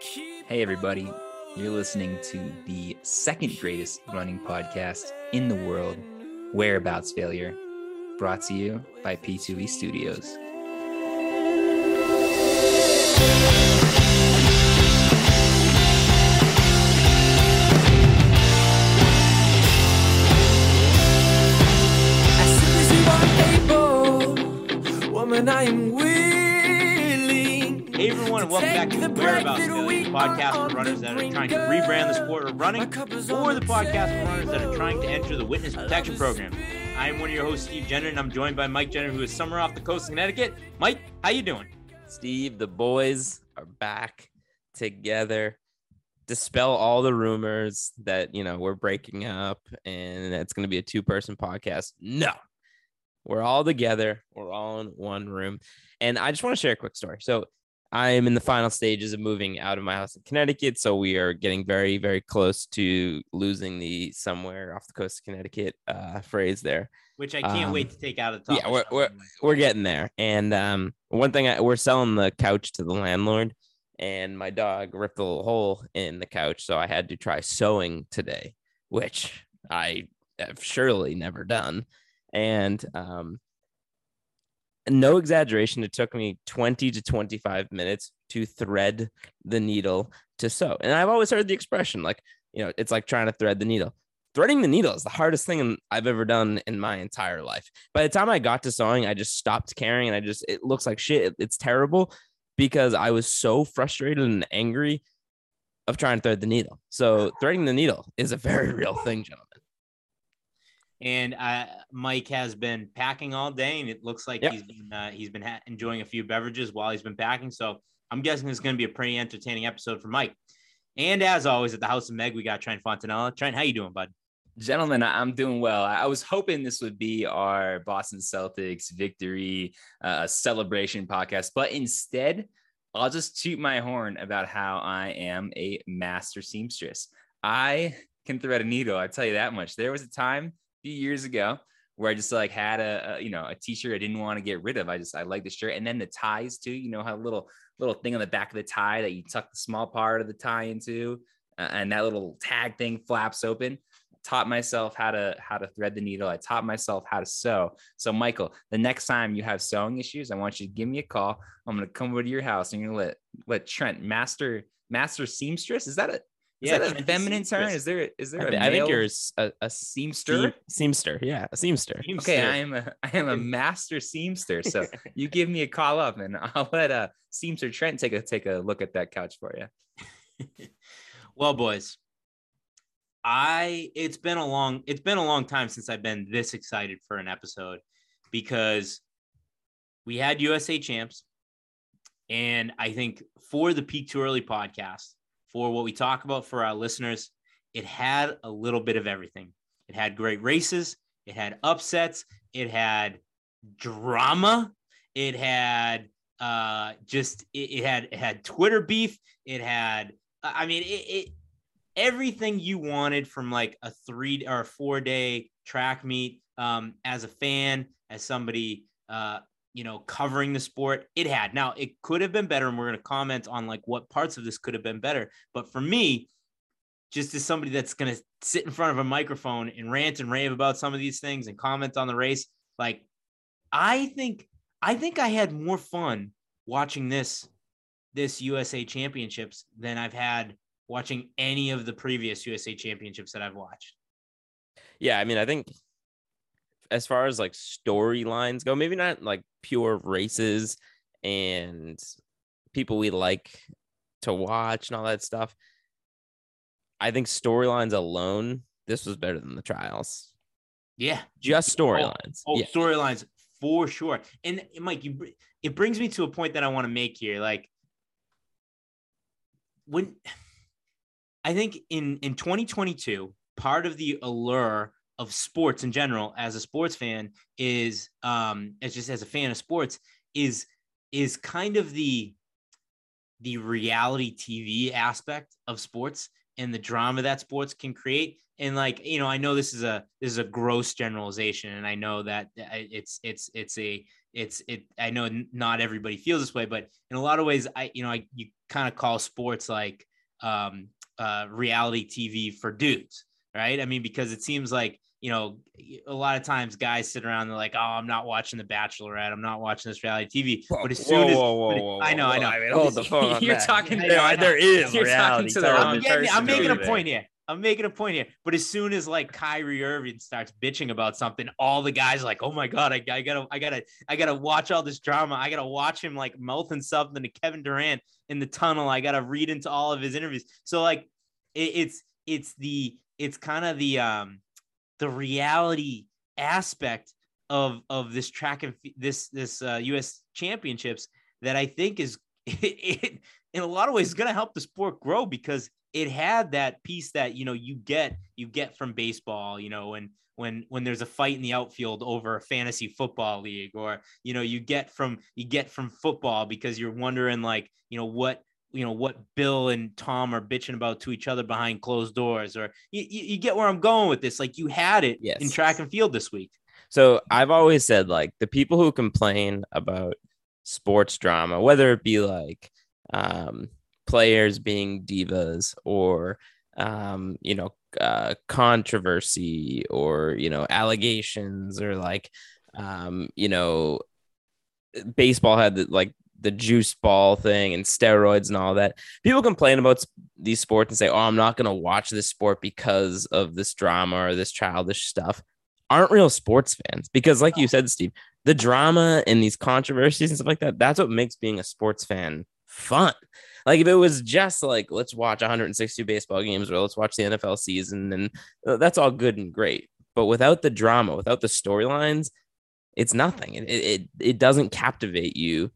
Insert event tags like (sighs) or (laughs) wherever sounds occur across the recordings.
Hey, everybody. You're listening to the second greatest running podcast in the world, Whereabouts Failure, brought to you by P2E Studios. I am willing. Hey everyone, and welcome back to the Take Whereabouts breath that Failure, we the podcast for runners that are trying to rebrand the sport of running, My cup is or the the podcast for runners that are trying to enter the witness protection program. I am one of your hosts, Steve Jenner, and I'm joined by Mike Jenner, who is somewhere off the coast of Connecticut. Mike, how you doing? Steve, the boys are back together. Dispel all the rumors that you know we're breaking up and it's going to be a two-person podcast. No, we're all together. We're all in one room, and I just want to share a quick story. So I am in the final stages of moving out of my house in Connecticut, so we are getting very, very close to losing the somewhere off the coast of Connecticut uh, phrase there Which I can't wait Um, to take out of the top. yeah, we're, we're, we're getting there. And um, one thing I, we're selling the couch to the landlord, and my dog ripped a little hole in the couch, so I had to try sewing today, which I have surely never done. And um, no exaggeration, it took me 20 to 25 minutes to thread the needle to sew. And I've always heard the expression like, you know, it's like trying to thread the needle. Threading the needle is the hardest thing I've ever done in my entire life. By the time I got to sewing, I just stopped caring and I just, it looks like shit. It's terrible because I was so frustrated and angry of trying to thread the needle. So, threading the needle is a very real thing, gentlemen. And uh, Mike has been packing all day, and it looks like Yep. he's been uh, he's been ha- enjoying a few beverages while he's been packing. So I'm guessing it's going to be a pretty entertaining episode for Mike. And as always, at the House of Meg, we got Trent Fontanella. Trent, how you doing, bud? Gentlemen, I'm doing well. I was hoping this would be our Boston Celtics victory uh, celebration podcast, but instead, I'll just toot my horn about how I am a master seamstress. I can thread a needle. I tell you that much. There was a time few years ago where I just like had a, a you know a t-shirt I didn't want to get rid of. I just I like the shirt, and then the ties too. You know how little little thing on the back of the tie that you tuck the small part of the tie into, uh, and that little tag thing flaps open taught myself how to how to thread the needle. I taught myself how to sew. So Michael, the next time you have sewing issues, I want you to give me a call. I'm gonna come over to your house and you're gonna let let Trent master master seamstress. Is that a is that a Trent is feminine term? Is there is there I, a thi- I think you're a seamster? seamster. Yeah, a seamster. Okay, I am a (laughs) I am a master seamster. So (laughs) you give me a call up and I'll (laughs) let uh seamster Trent take a take a look at that couch for you. Well, boys, I it's been a long it's been a long time since I've been this excited for an episode because we had USA champs, and I think for the Peak Too Early podcast, for what we talk about for our listeners, it had a little bit of everything. It had great races, it had upsets, it had drama, it had uh just it, it had it had Twitter beef, it had I mean it, it everything you wanted from like a three or four day track meet um, as a fan, as somebody, uh, you know, covering the sport. It had. Now, it could have been better, and we're going to comment on like what parts of this could have been better. But for me, just as somebody that's going to sit in front of a microphone and rant and rave about some of these things and comment on the race, like I think, I think I had more fun watching this this USA championships than I've had watching any of the previous USA championships that I've watched. Yeah, I mean, I think as far as like storylines go, maybe not like pure races and people we like to watch and all that stuff. I think storylines alone, this was better than the trials. Yeah. Just oh, oh, storylines. Oh, yeah. storylines for sure. And Mike, you, it brings me to a point that I want to make here. Like when (sighs) I think in in 2022, part of the allure of sports in general, as a sports fan, is um, as just as a fan of sports, is is kind of the the reality TV aspect of sports and the drama that sports can create. And like, you know, I know this is a this is a gross generalization, and I know that uh, it's it's it's a it's it. I know not everybody feels this way, but in a lot of ways, I you know I you kind of call sports like um, uh, reality TV for dudes, right? I mean, because it seems like you know, a lot of times guys sit around and they're like, "Oh, I'm not watching The Bachelorette. I'm not watching this reality TV." But as soon as but I know, I know, I mean, hold the phone on (laughs) You're that. talking- know, there (laughs) is You're talking reality to the wrong I'm, making a point here. I'm making a point here. But as soon as like Kyrie Irving starts bitching about something, all the guys are like, "Oh my god, I, I gotta, I gotta, I gotta watch all this drama. I gotta watch him like mouthing something to Kevin Durant in the tunnel. I gotta read into all of his interviews." So like, it, it's it's the it's kind of the um the reality aspect of of this track and this this uh, U.S. championships that I think is (laughs) it, in a lot of ways going to help the sport grow because it had that piece that you know you get you get from baseball you know when when when there's a fight in the outfield over a fantasy football league or you know you get from you get from football because you're wondering like you know what you know what bill and tom are bitching about to each other behind closed doors or you, you, you get where i'm going with this like you had it Yes. in track and field this week So I've always said like the people who complain about sports drama, whether it be like um, players being divas or um, you know uh, controversy or you know allegations or like um, you know baseball had the, like the juice ball thing and steroids and all that. People complain about these sports and say, "Oh, I'm not going to watch this sport because of this drama or this childish stuff." Aren't real sports fans because, like you said, Steve, the drama and these controversies and stuff like that—that's what makes being a sports fan fun. Like if it was just like let's watch 162 baseball games or let's watch the NFL season, and uh, that's all good and great. But without the drama, without the storylines, it's nothing. It, it it doesn't captivate you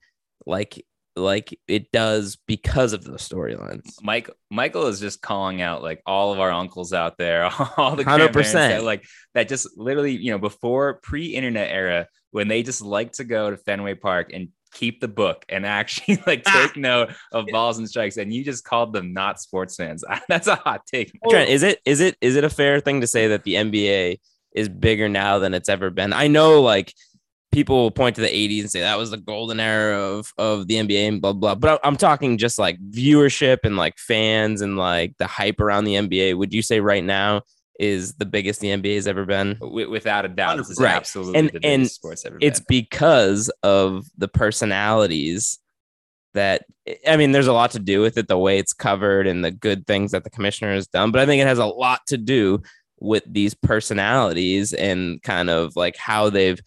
like like it does because of the storylines. Mike Michael is just calling out like all of our uncles out there, (laughs) all the 100%. grandparents that like that just literally, you know, before pre-internet era when they just like to go to Fenway Park and keep the book and (laughs) actually like Ah. take note of balls and strikes and you just called them not sports fans. (laughs) That's a hot take. Trent, is it is it is it a fair thing to say that the NBA is bigger now than it's ever been? I know like people will point to the 80s and say that was the golden era of of the NBA and blah blah. But I'm talking just like viewership and like fans and like the hype around the NBA. Would you say right now is the biggest the NBA has ever been? Without a doubt, is Right. absolutely And- the and biggest sports ever it's been. because of the personalities that I mean, there's a lot to do with it, the way it's covered and the good things that the commissioner has done. But I think it has a lot to do with these personalities and kind of like how they've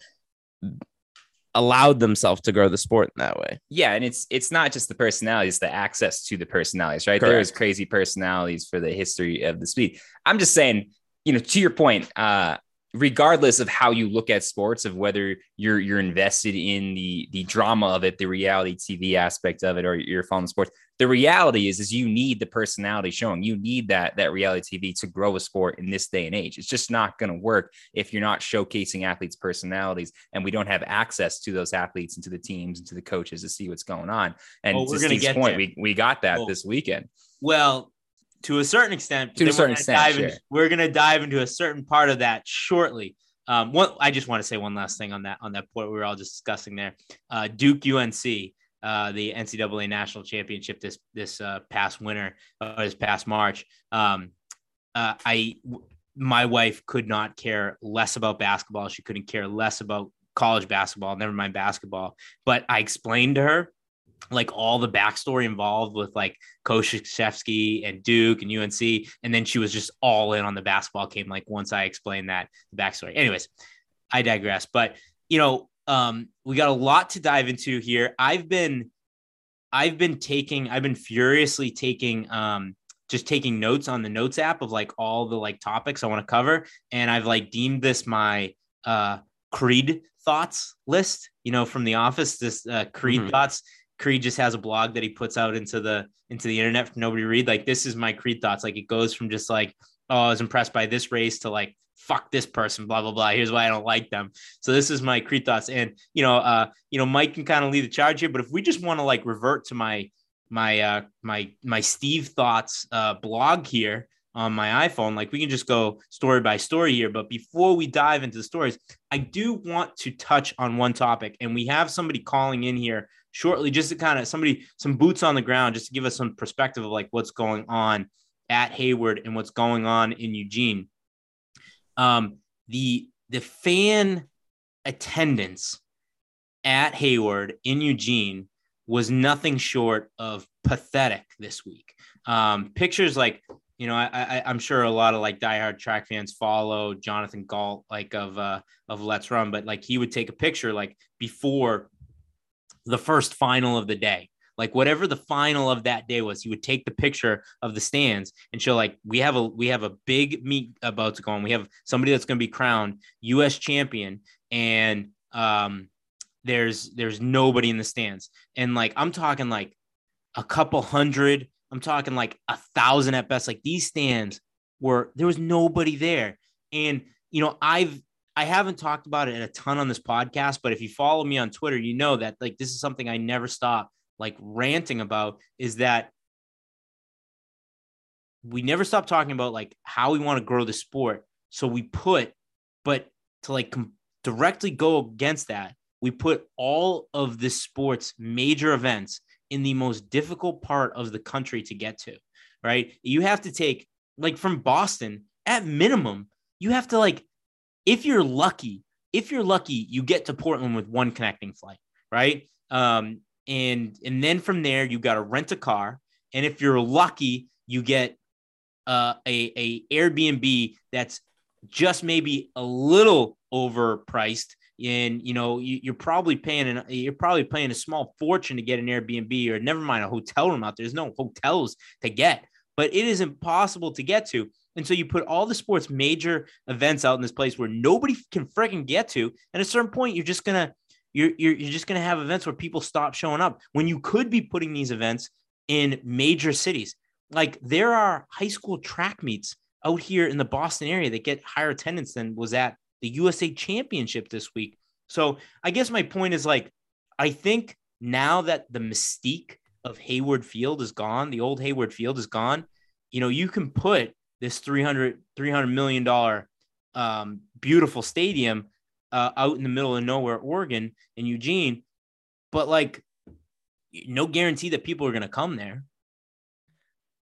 allowed themselves to grow the sport in that way. yeah, and it's it's not just the personalities, the access to the personalities, right? There is Correct. crazy personalities for the history of the speed. I'm just saying, you know, to your point, uh, regardless of how you look at sports, of whether you're you're invested in the the drama of it, the reality TV aspect of it, or you're following sports, the reality is is you need the personality showing. You need that that reality TV to grow a sport in this day and age. It's just not going to work if you're not showcasing athletes' personalities, and we don't have access to those athletes and to the teams and to the coaches to see what's going on. And to we're gonna get point, there. we we got that Oh. this weekend. Well, to a certain extent, To a we're certain gonna extent, dive in- we're going to dive into a certain part of that shortly. Um, one, I just want to say one last thing on that on that point we were all just discussing there. Uh, Duke UNC, uh, the NCAA national championship this this uh, past winter, uh, this past March. Um, uh, I, my wife could not care less about basketball. She couldn't care less about college basketball, never mind basketball. But I explained to her like all the backstory involved with like Krzyzewski and Duke and UNC. And then she was just all in on the basketball game. Like once I explained that backstory. Anyways, I digress. But you know, um, we got a lot to dive into here. I've been, I've been taking, I've been furiously taking, um, just taking notes on the notes app of like all the like topics I want to cover. And I've like deemed this my uh Creed thoughts list, you know, from the office, this uh, Creed Mhm. thoughts. Creed just has a blog that he puts out into the into the internet for nobody to read. Like this is my Creed thoughts. Like it goes from just like, oh, I was impressed by this race to like, fuck this person, blah blah blah. Here's why I don't like them. So this is my thoughts. And you know, uh, you know, Mike can kind of lead the charge here, but if we just want to like revert to my my uh my my Steve thoughts uh blog here on my iPhone. Like we can just go story by story here. But before we dive into the stories, I do want to touch on one topic. And we have somebody calling in here shortly, just to kind of somebody, some boots on the ground, just to give us some perspective of like what's going on at Hayward and what's going on in Eugene. Um, the the fan attendance at Hayward in Eugene was nothing short of pathetic this week. Um, pictures like you know, I, I I'm sure a lot of like diehard track fans follow Jonathan Gault like of uh of Let's Run, but like he would take a picture like before the first final of the day. Like whatever the final of that day was, he would take the picture of the stands and show like we have a we have a big meet about to go on. We have somebody that's going to be crowned U.S. champion, and um, there's there's nobody in the stands, and like I'm talking like a couple hundred I'm talking like a thousand at best. Like these stands were there was nobody there. And you know, I've I haven't talked about it a ton on this podcast, but if you follow me on Twitter, you know that like this is something I never stop like ranting about is that we never stop talking about like how we want to grow the sport. So we put, but to like com- directly go against that, we put all of the sports major events in the most difficult part of the country to get to, right? You have to take, like, from Boston, at minimum, you have to, like, if you're lucky, if you're lucky, you get to Portland with one connecting flight, right? Um, and and then from there, you got to rent a car, and if you're lucky, you get uh, a a Airbnb that's just maybe a little overpriced and you know you, are probably paying an you're probably paying a small fortune to get an Airbnb or never mind a hotel room out there. There's no hotels to get, but it is impossible to get to. And so you put all the sports major events out in this place where nobody can freaking get to. And at a certain point, you're just gonna you're, you're you're just gonna have events where people stop showing up when you could be putting these events in major cities. Like there are high school track meets out here in the Boston area that get higher attendance than was at the USA Championship this week. So I guess my point is like, I think now that the mystique of Hayward Field is gone, the old Hayward Field is gone, you know, you can put this 300, 300 million dollar um, beautiful stadium uh, out in the middle of nowhere, Oregon in Eugene, but like no guarantee that people are going to come there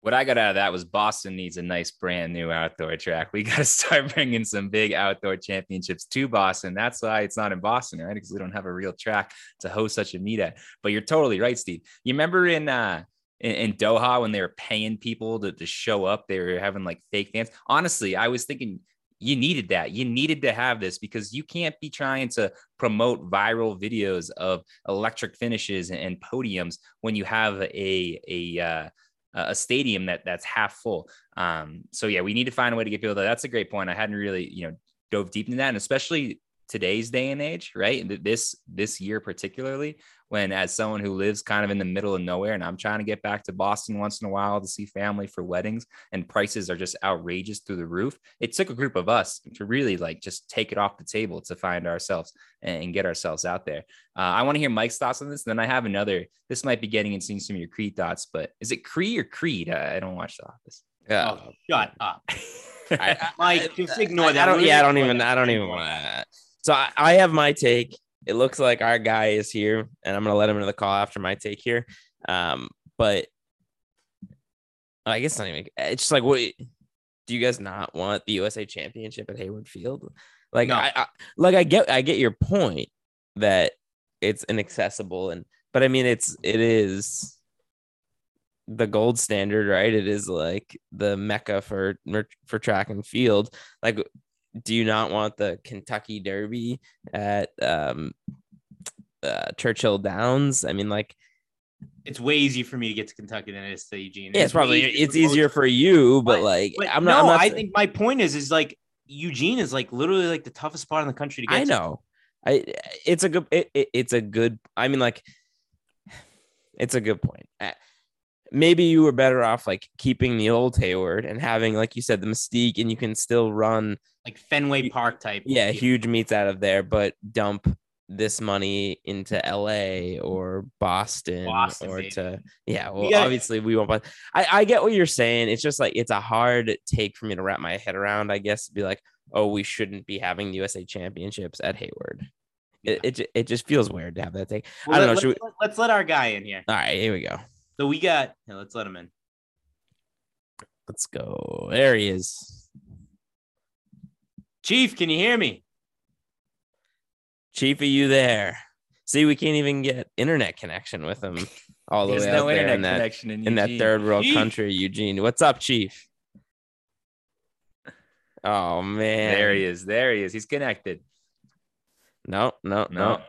what I got out of that was Boston needs a nice brand new outdoor track. We (laughs) got to start bringing some big outdoor championships to Boston. That's why it's not in Boston, right? Because we don't have a real track to host such a meet at. But you're totally right, Steve. You remember in uh in, in Doha when they were paying people to, to show up, they were having like fake fans. Honestly, I was thinking you needed that. You needed to have this because you can't be trying to promote viral videos of electric finishes and, podiums when you have a a uh, a stadium that that's half full. Um, so yeah, we need to find a way to get people there. That's a great point. I hadn't really, you know, dove deep into that, and especially today's day and age, right? This this year particularly, when as someone who lives kind of in the middle of nowhere, and I'm trying to get back to Boston once in a while to see family for weddings, and prices are just outrageous through the roof. It took a group of us to really like just take it off the table to find ourselves and get ourselves out there. Uh, I want to hear Mike's thoughts on this. Then I have another. This might be getting into some of your Creed thoughts, but is it Cree or Creed? I, I don't watch The Office. Yeah. Oh, shut up. I, (laughs) I, Mike, just ignore I, that. I don't, yeah, I don't even. I don't even want to. So I, I have my take. It looks like our guy is here, and I'm gonna let him into the call after my take here. Um, but I guess not even. It's just like, what do you guys not want the USA Championship at Hayward Field? Like, no. I, I like I get I get your point that it's inaccessible and but I mean it's it is the gold standard, right? It is like the mecca for for track and field. Like do you not want the Kentucky Derby at um, uh, Churchill Downs? I mean, like, it's way easier for me to get to Kentucky than it is to Eugene. Yeah, it's, probably it's easier for you, but, but like, but I'm not. No, I'm not I think my point is, is like Eugene is like literally like the toughest spot in the country to get. I know. To. I it's a good it, it, it's a good. I mean, like, (sighs) it's a good point maybe you were better off like keeping the old Hayward and having, like you said, the mystique, and you can still run like Fenway Park type. Yeah, huge meets out of there, but dump this money into LA or Boston, Boston, or baby. to yeah. Well, gotta- obviously we won't. But I I get what you're saying. It's just like it's a hard take for me to wrap my head around. I guess to be like, oh, we shouldn't be having the USA Championships at Hayward. It it, it just feels weird to have that take. I don't know, Let's, should let's, let's let our guy in here. All right, here we go. So we got. yeah, let's let him in. Let's go. There he is. Chief, can you hear me? Chief, are you there? See, we can't even get internet connection with him (laughs) all the There's way no out there internet in that connection in, in that third world Chief. country, Eugene. What's up, Chief? Oh man, There he is. There he is. He's connected. No, no, No. no.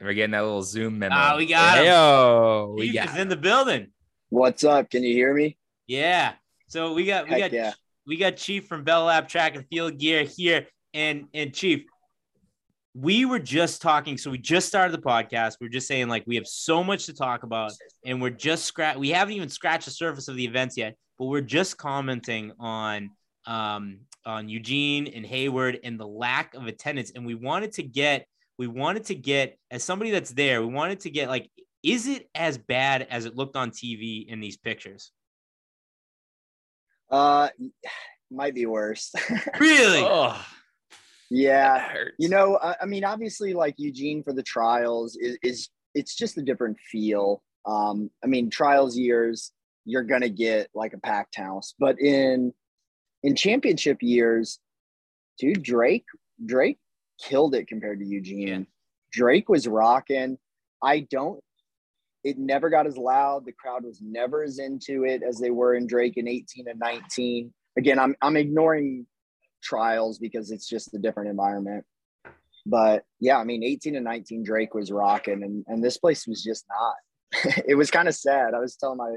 We're getting that little Zoom memo. Ah, we got him. Yo, we Chief got is in the building. What's up? Can you hear me? Yeah. So we got we Heck got yeah. we got Chief from Bell Lab Track and Field Gear here, and and Chief, we were just talking. So we just started the podcast. We are just saying like we have so much to talk about, and we're just scratch. We haven't even scratched the surface of the events yet, but we're just commenting on um on Eugene and Hayward and the lack of attendance, and we wanted to get we wanted to get as somebody that's there, we wanted to get like. Is it as bad as it looked on TV in these pictures? Uh, (sighs) might be worse. (laughs) Really? Oh, yeah. You know, I, I mean, obviously, like Eugene for the trials is, is it's just a different feel. Um, I mean, trials years, you're gonna get like a packed house, but in in championship years, dude, Drake Drake killed it compared to Eugene. Yeah. Drake was rocking. I don't. It never got as loud. The crowd was never as into it as they were in Drake in 18 and 19. Again, I'm I'm ignoring trials because it's just a different environment. But yeah, I mean, 18 and 19, Drake was rocking, and and this place was just not. (laughs) it was kind of sad. I was telling my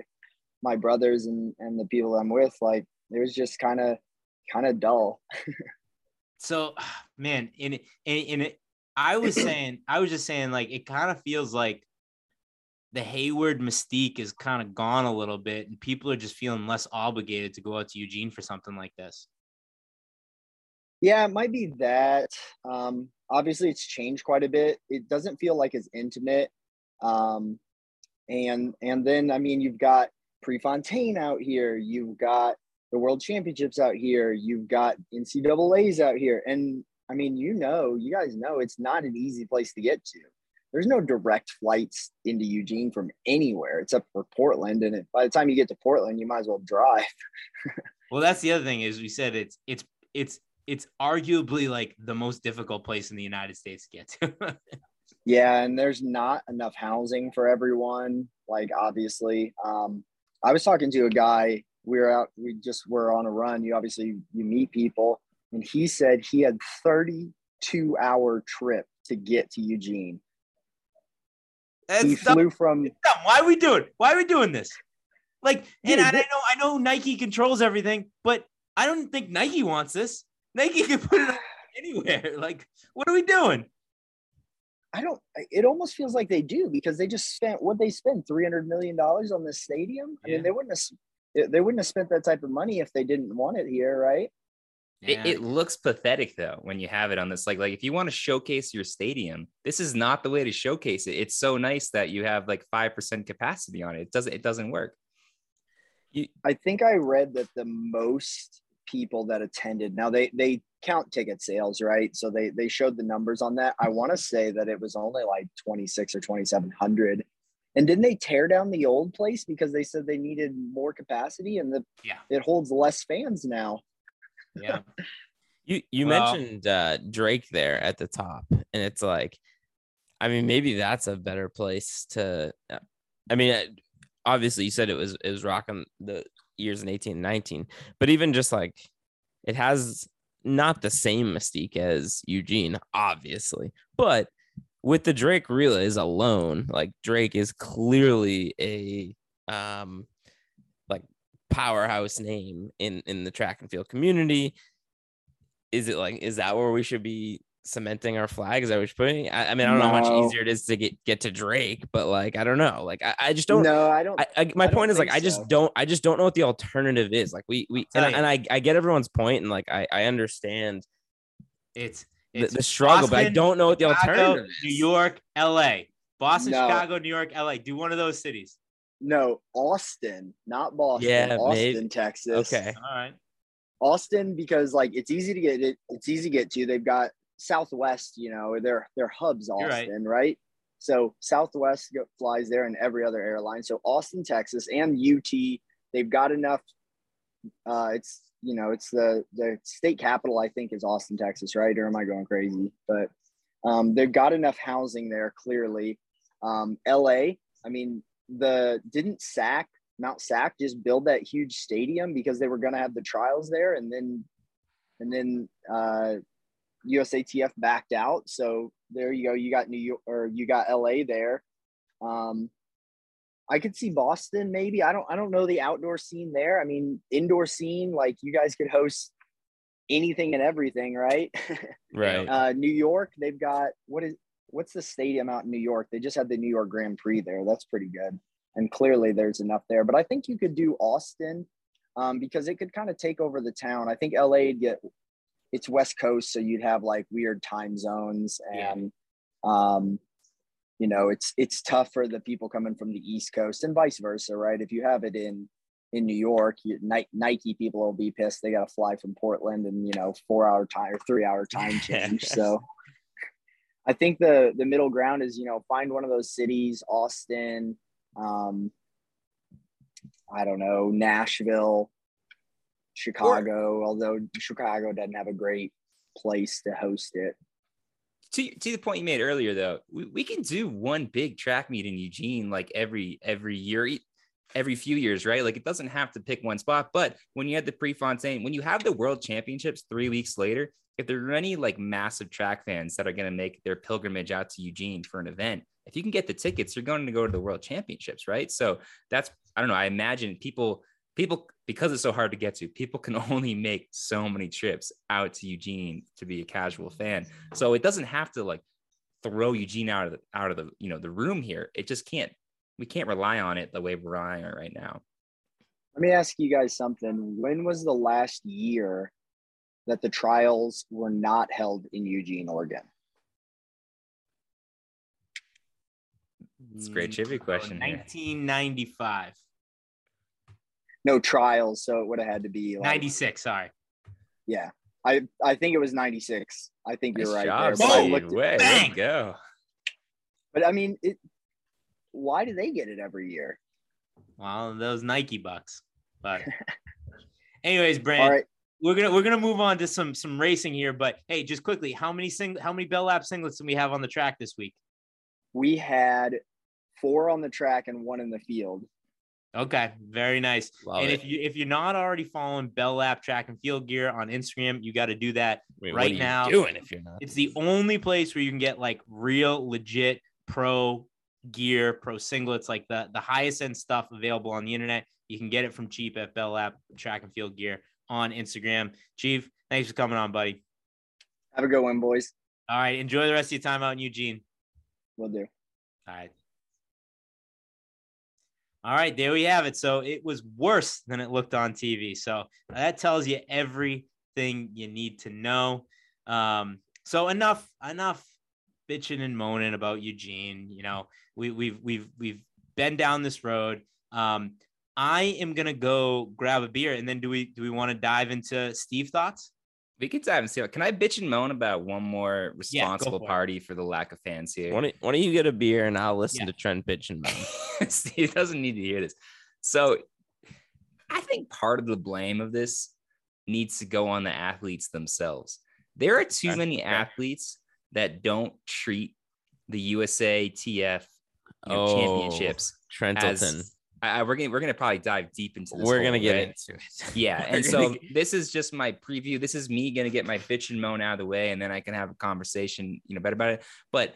my brothers and and the people I'm with, like it was just kind of kind of dull. (laughs) So, man, in it, in, in it, I was (clears throat) saying, I was just saying, like, it kind of feels like the Hayward mystique is kind of gone a little bit, and people are just feeling less obligated to go out to Eugene for something like this. Yeah, it might be that. Um, obviously, it's changed quite a bit. It doesn't feel like as intimate. Um, and and then I mean, you've got Prefontaine out here. You've got the World Championships out here. You've got NCAA's out here. And I mean, you know, you guys know it's not an easy place to get to. There's no direct flights into Eugene from anywhere except for Portland. And by the time you get to Portland, you might as well drive. (laughs) Well, that's the other thing is we said it's it's it's it's arguably like the most difficult place in the United States to get to. (laughs) Yeah, and there's not enough housing for everyone. Like obviously, um, I was talking to a guy. We were out. We just were on a run. You obviously you meet people, and he said he had 32 hour trip to get to Eugene. that's he dumb. flew from. Why are we doing? Why are we doing this? Like, and Dude, I, I know, I know Nike controls everything, but I don't think Nike wants this. Nike can put it (laughs) anywhere. (laughs) Like, what are we doing? I don't. It almost feels like they do because they just spent what they spent 300 million dollars on this stadium. I mean, they wouldn't have. They wouldn't have spent that type of money if they didn't want it here, right? It, it looks pathetic though when you have it on this. Like, like if you want to showcase your stadium, this is not the way to showcase it. It's so nice that you have like five percent capacity on it. It doesn't. It doesn't work. I think I read that the most people that attended now they they count ticket sales, right? So they they showed the numbers on that. I want to say that it was only like 26 or 2700. And didn't they tear down the old place because they said they needed more capacity and the Yeah. it holds less fans now? Yeah. (laughs) You you Well- mentioned uh, Drake there at the top, and it's like, I mean, maybe that's a better place to. uh, I mean, obviously, you said it was it was rocking the years in eighteen and nineteen, but even just like, it has not the same mystique as Eugene, obviously, but with the Drake relays alone, like Drake is clearly a um powerhouse name in in the track and field community is it like is that where we should be cementing our flag is that what we're putting I, I mean i don't know how much easier it is to get get to drake but like i don't know like i, I just don't no, I don't. I, I, my I don't point is like think i just don't i just don't know what the alternative is like we we and, I, and I, I get everyone's point and like i i understand It's the, It's the struggle, but I don't know what the Chicago, alternative is. New York, LA. Boston, No. Chicago, New York, LA. Do one of those cities. No, Austin, not Boston. Yeah, Austin, maybe. Texas. Okay. All right. Austin because like it's easy to get it. It's easy to get to. They've got Southwest. You know, their their hubs You're right. Austin, right? So Southwest flies there and every other airline. So Austin, Texas, and UT. They've got enough. Uh, it's you know it's the the state capital. I think is Austin, Texas, right? Or am I going crazy? But um, they've got enough housing there. Clearly, um, LA. I mean, the didn't Sac Mount Sac just build that huge stadium because they were going to have the trials there, and then and then uh, USATF backed out. So there you go. You got New York or you got LA there. Um, I could see Boston maybe. I don't. I don't know the outdoor scene there. I mean, indoor scene like you guys could host anything and everything, right? (laughs) Right. uh, New York, they've got what is what's the stadium out in New York? They just had the New York Grand Prix there. That's pretty good, and clearly there's enough there. But I think you could do Austin um, because it could kind of take over the town. I think LA would get it's West Coast, so you'd have like weird time zones Yeah. and um, you know it's it's tough for the people coming from the East Coast and vice versa, right? If you have it in in New York, you, Nike people will be pissed. They got to fly from Portland and you know four hour time or three hour time (laughs) change. so I think the the middle ground is you know find one of those cities, Austin, um, I don't know, Nashville, Chicago. although Chicago doesn't have a great place to host it. to, to the point you made earlier though we, we can do one big track meet in eugene like every every year every few years right like it doesn't have to pick one spot but when you had the prefontaine when you have the world championships three weeks later if there are any like massive track fans that are going to make their pilgrimage out to eugene for an event if you can get the tickets you're going to go to the world championships right? So that's i don't know i imagine people people because it's so hard to get to people can (laughs) only make so many trips out to eugene to be a casual fan. So it doesn't have to like throw eugene out of the out of the you know the room here. It just can't we can't rely on it the way we're relying on it right now. Let me ask you guys something. When was the last year that the trials were not held in Eugene, Oregon? It's a great trivia question here. 1995. No trials, so it would have had to be like 96, sorry. Yeah, I I think it was ninety six. I think nice you're right job, there. But, I Steve. looked- Way, way Bang! to go but I mean, it. Why do they get it every year? Well, those Nike bucks. But (laughs) anyways, Brandon, All right, we're gonna we're gonna move on to some some racing here. But hey, just quickly, how many sing how many Bell Lab singlets do we have on the track this week? we had four on the track and one in the field. Okay, very nice. Love and it. if you if you're not already following Bell Lab Track and Field Gear on Instagram, you got to do that. Wait, right what are you now- doing if you're not? It's the only place where you can get like real legit pro gear, pro singlets, like the the highest end stuff available on the internet. You can get it from cheap at Bell Lab Track and Field Gear on Instagram. Chief, thanks for coming on, buddy. Have a good one, boys. All right, enjoy the rest of your time out in Eugene. We'll do. All right. All right, there we have it. So it was worse than it looked on TV. So that tells you everything you need to know. Um, so enough, enough bitching and moaning about Eugene. You know, we, we've we've we've been down this road. Um, I am gonna go grab a beer, and then do we do we want to dive into Steve thoughts? we could dive and see can i bitch and moan about one more Yeah, go responsible it. party for the lack of fans here Why don't, why don't you get a beer and I'll listen Yeah. to Trent bitch and moan. (laughs) Steve doesn't need to hear this. So I think part of the blame of this needs to go on the athletes themselves. There are too Okay, many okay. athletes that don't treat the USATF you know, Oh, championships Trentilton. as I, we're gonna we're gonna probably dive deep into this. We're gonna get into it. (laughs) Yeah, and so get- this is just my preview. This is me gonna get my bitch and moan out of the way, and then I can have a conversation, you know, better about it. But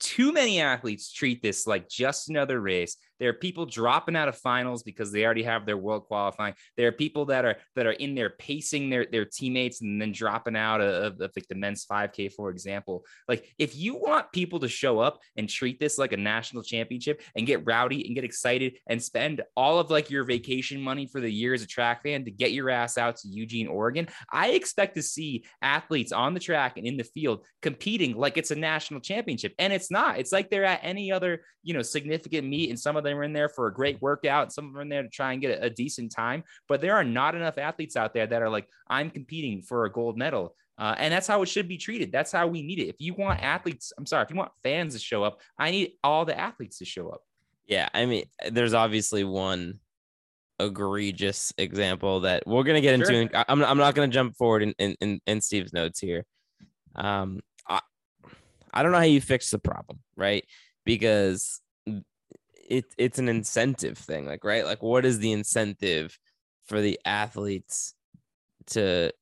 too many athletes treat this like just another race. There are people dropping out of finals because they already have their world qualifying. There are people that are that are in there pacing their their teammates and then dropping out of, of like the men's 5K, for example. Like if you want people to show up and treat this like a national championship and get rowdy and get excited and spend all of like your vacation money for the year as a track fan to get your ass out to Eugene, Oregon, I expect to see athletes on the track and in the field competing like it's a national championship. And it's not. It's like they're at any other, you know, significant meet, and some of them are in there for a great workout, some of them are in there to try and get a, a decent time. But there are not enough athletes out there that are like, I'm competing for a gold medal. Uh, and that's how it should be treated. That's how we need it. If you want athletes, I'm sorry, if you want fans to show up, I need all the athletes to show up. Yeah, I mean, there's obviously one egregious example that we're gonna get Sure. into. I'm I'm not gonna jump forward in in, in, in Steve's notes here. Um, I I don't know how you fix the problem, right? Because it it's an incentive thing, like right, like what is the incentive for the athletes to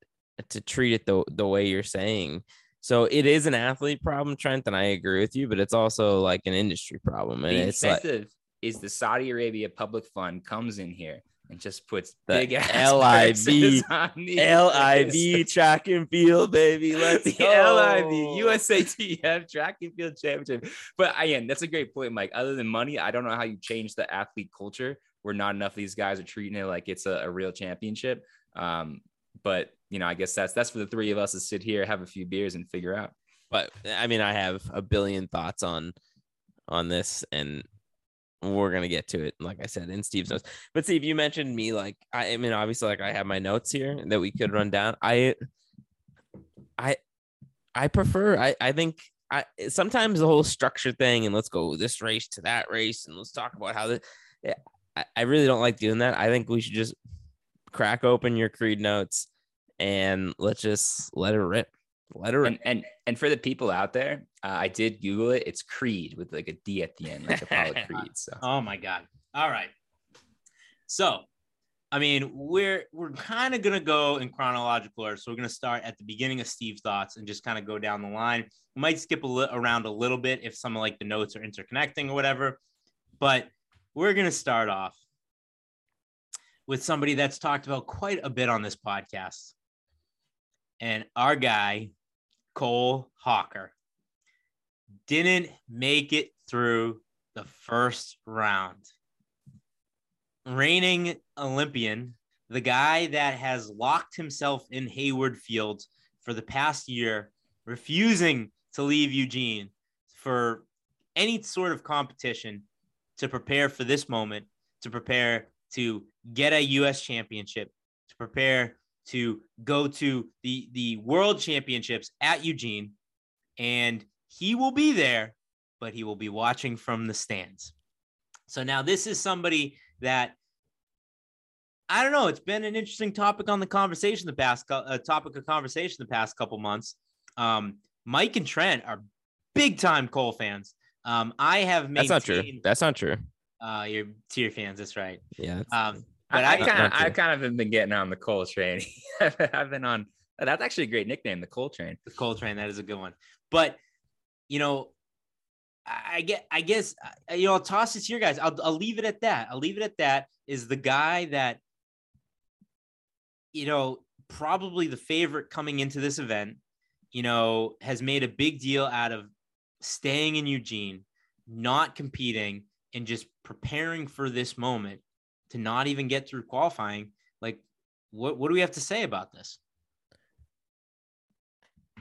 to treat it the the way you're saying? So it is an athlete problem, Trent, and I agree with you, but it's also like an industry problem, and the it's like incentive is the Saudi Arabia Public Fund comes in here and just puts The big ass LIV purses on (laughs) these LIV track and field, baby. (laughs) Let's the go. LIV USATF track and field championship. But again, that's a great point, Mike. Other than money, I don't know how you change the athlete culture where not enough of these guys are treating it like it's a, a real championship. Um, but you know, I guess that's that's for the three of us to sit here, have a few beers, and figure out. But I mean, I have a billion thoughts on on this, and we're gonna get to it. Like I said, in Steve's notes. But Steve, you mentioned me. Like I, I mean, obviously, like I have my notes here that we could run down. I, I, I prefer. I I think. I sometimes the whole structure thing and let's go this race to that race and let's talk about how the. Yeah, I, I really don't like doing that. I think we should just crack open your creed notes and let's just let it rip. Let it rip. And and and for the people out there, uh, I did Google it. It's Creed with like a D at the end, like Apollo (laughs) Creed. So Oh my god. All right. So, I mean, we're we're kind of gonna go in chronological order. So we're gonna start at the beginning of Steve's thoughts and just kind of go down the line. We might skip a li- around a little bit if some of like the notes are interconnecting or whatever. But we're gonna start off with somebody that's talked about quite a bit on this podcast, and our guy Cole Hocker didn't make it through the first round. Reigning Olympian, the guy that has locked himself in Hayward Field for the past year, refusing to leave Eugene for any sort of competition to prepare for this moment, to prepare to get a US championship, to prepare to go to the, the world championships at Eugene. And he will be there, but he will be watching from the stands. So now this is somebody that I don't know. It's been an interesting topic on the conversation the past cou- uh, topic of conversation the past couple months. Um, Mike and Trent are big time Cole fans. Um, I have made That's not true. That's not true. Uh, you're tier fans. That's right. Yeah. that's- Um, but I, kind of I kind of have been getting on the Cole train. (laughs) I've been on. That's actually a great nickname, the Cole train. the Cole train. That is a good one. But you know, I I get. I guess uh, you know. I'll toss it to your guys. I'll. I'll leave it at that. I'll leave it at that. Is the guy that you know probably the favorite coming into this event. You know, has made a big deal out of staying in Eugene, not competing, and just preparing for this moment to not even get through qualifying. Like, what what do we have to say about this?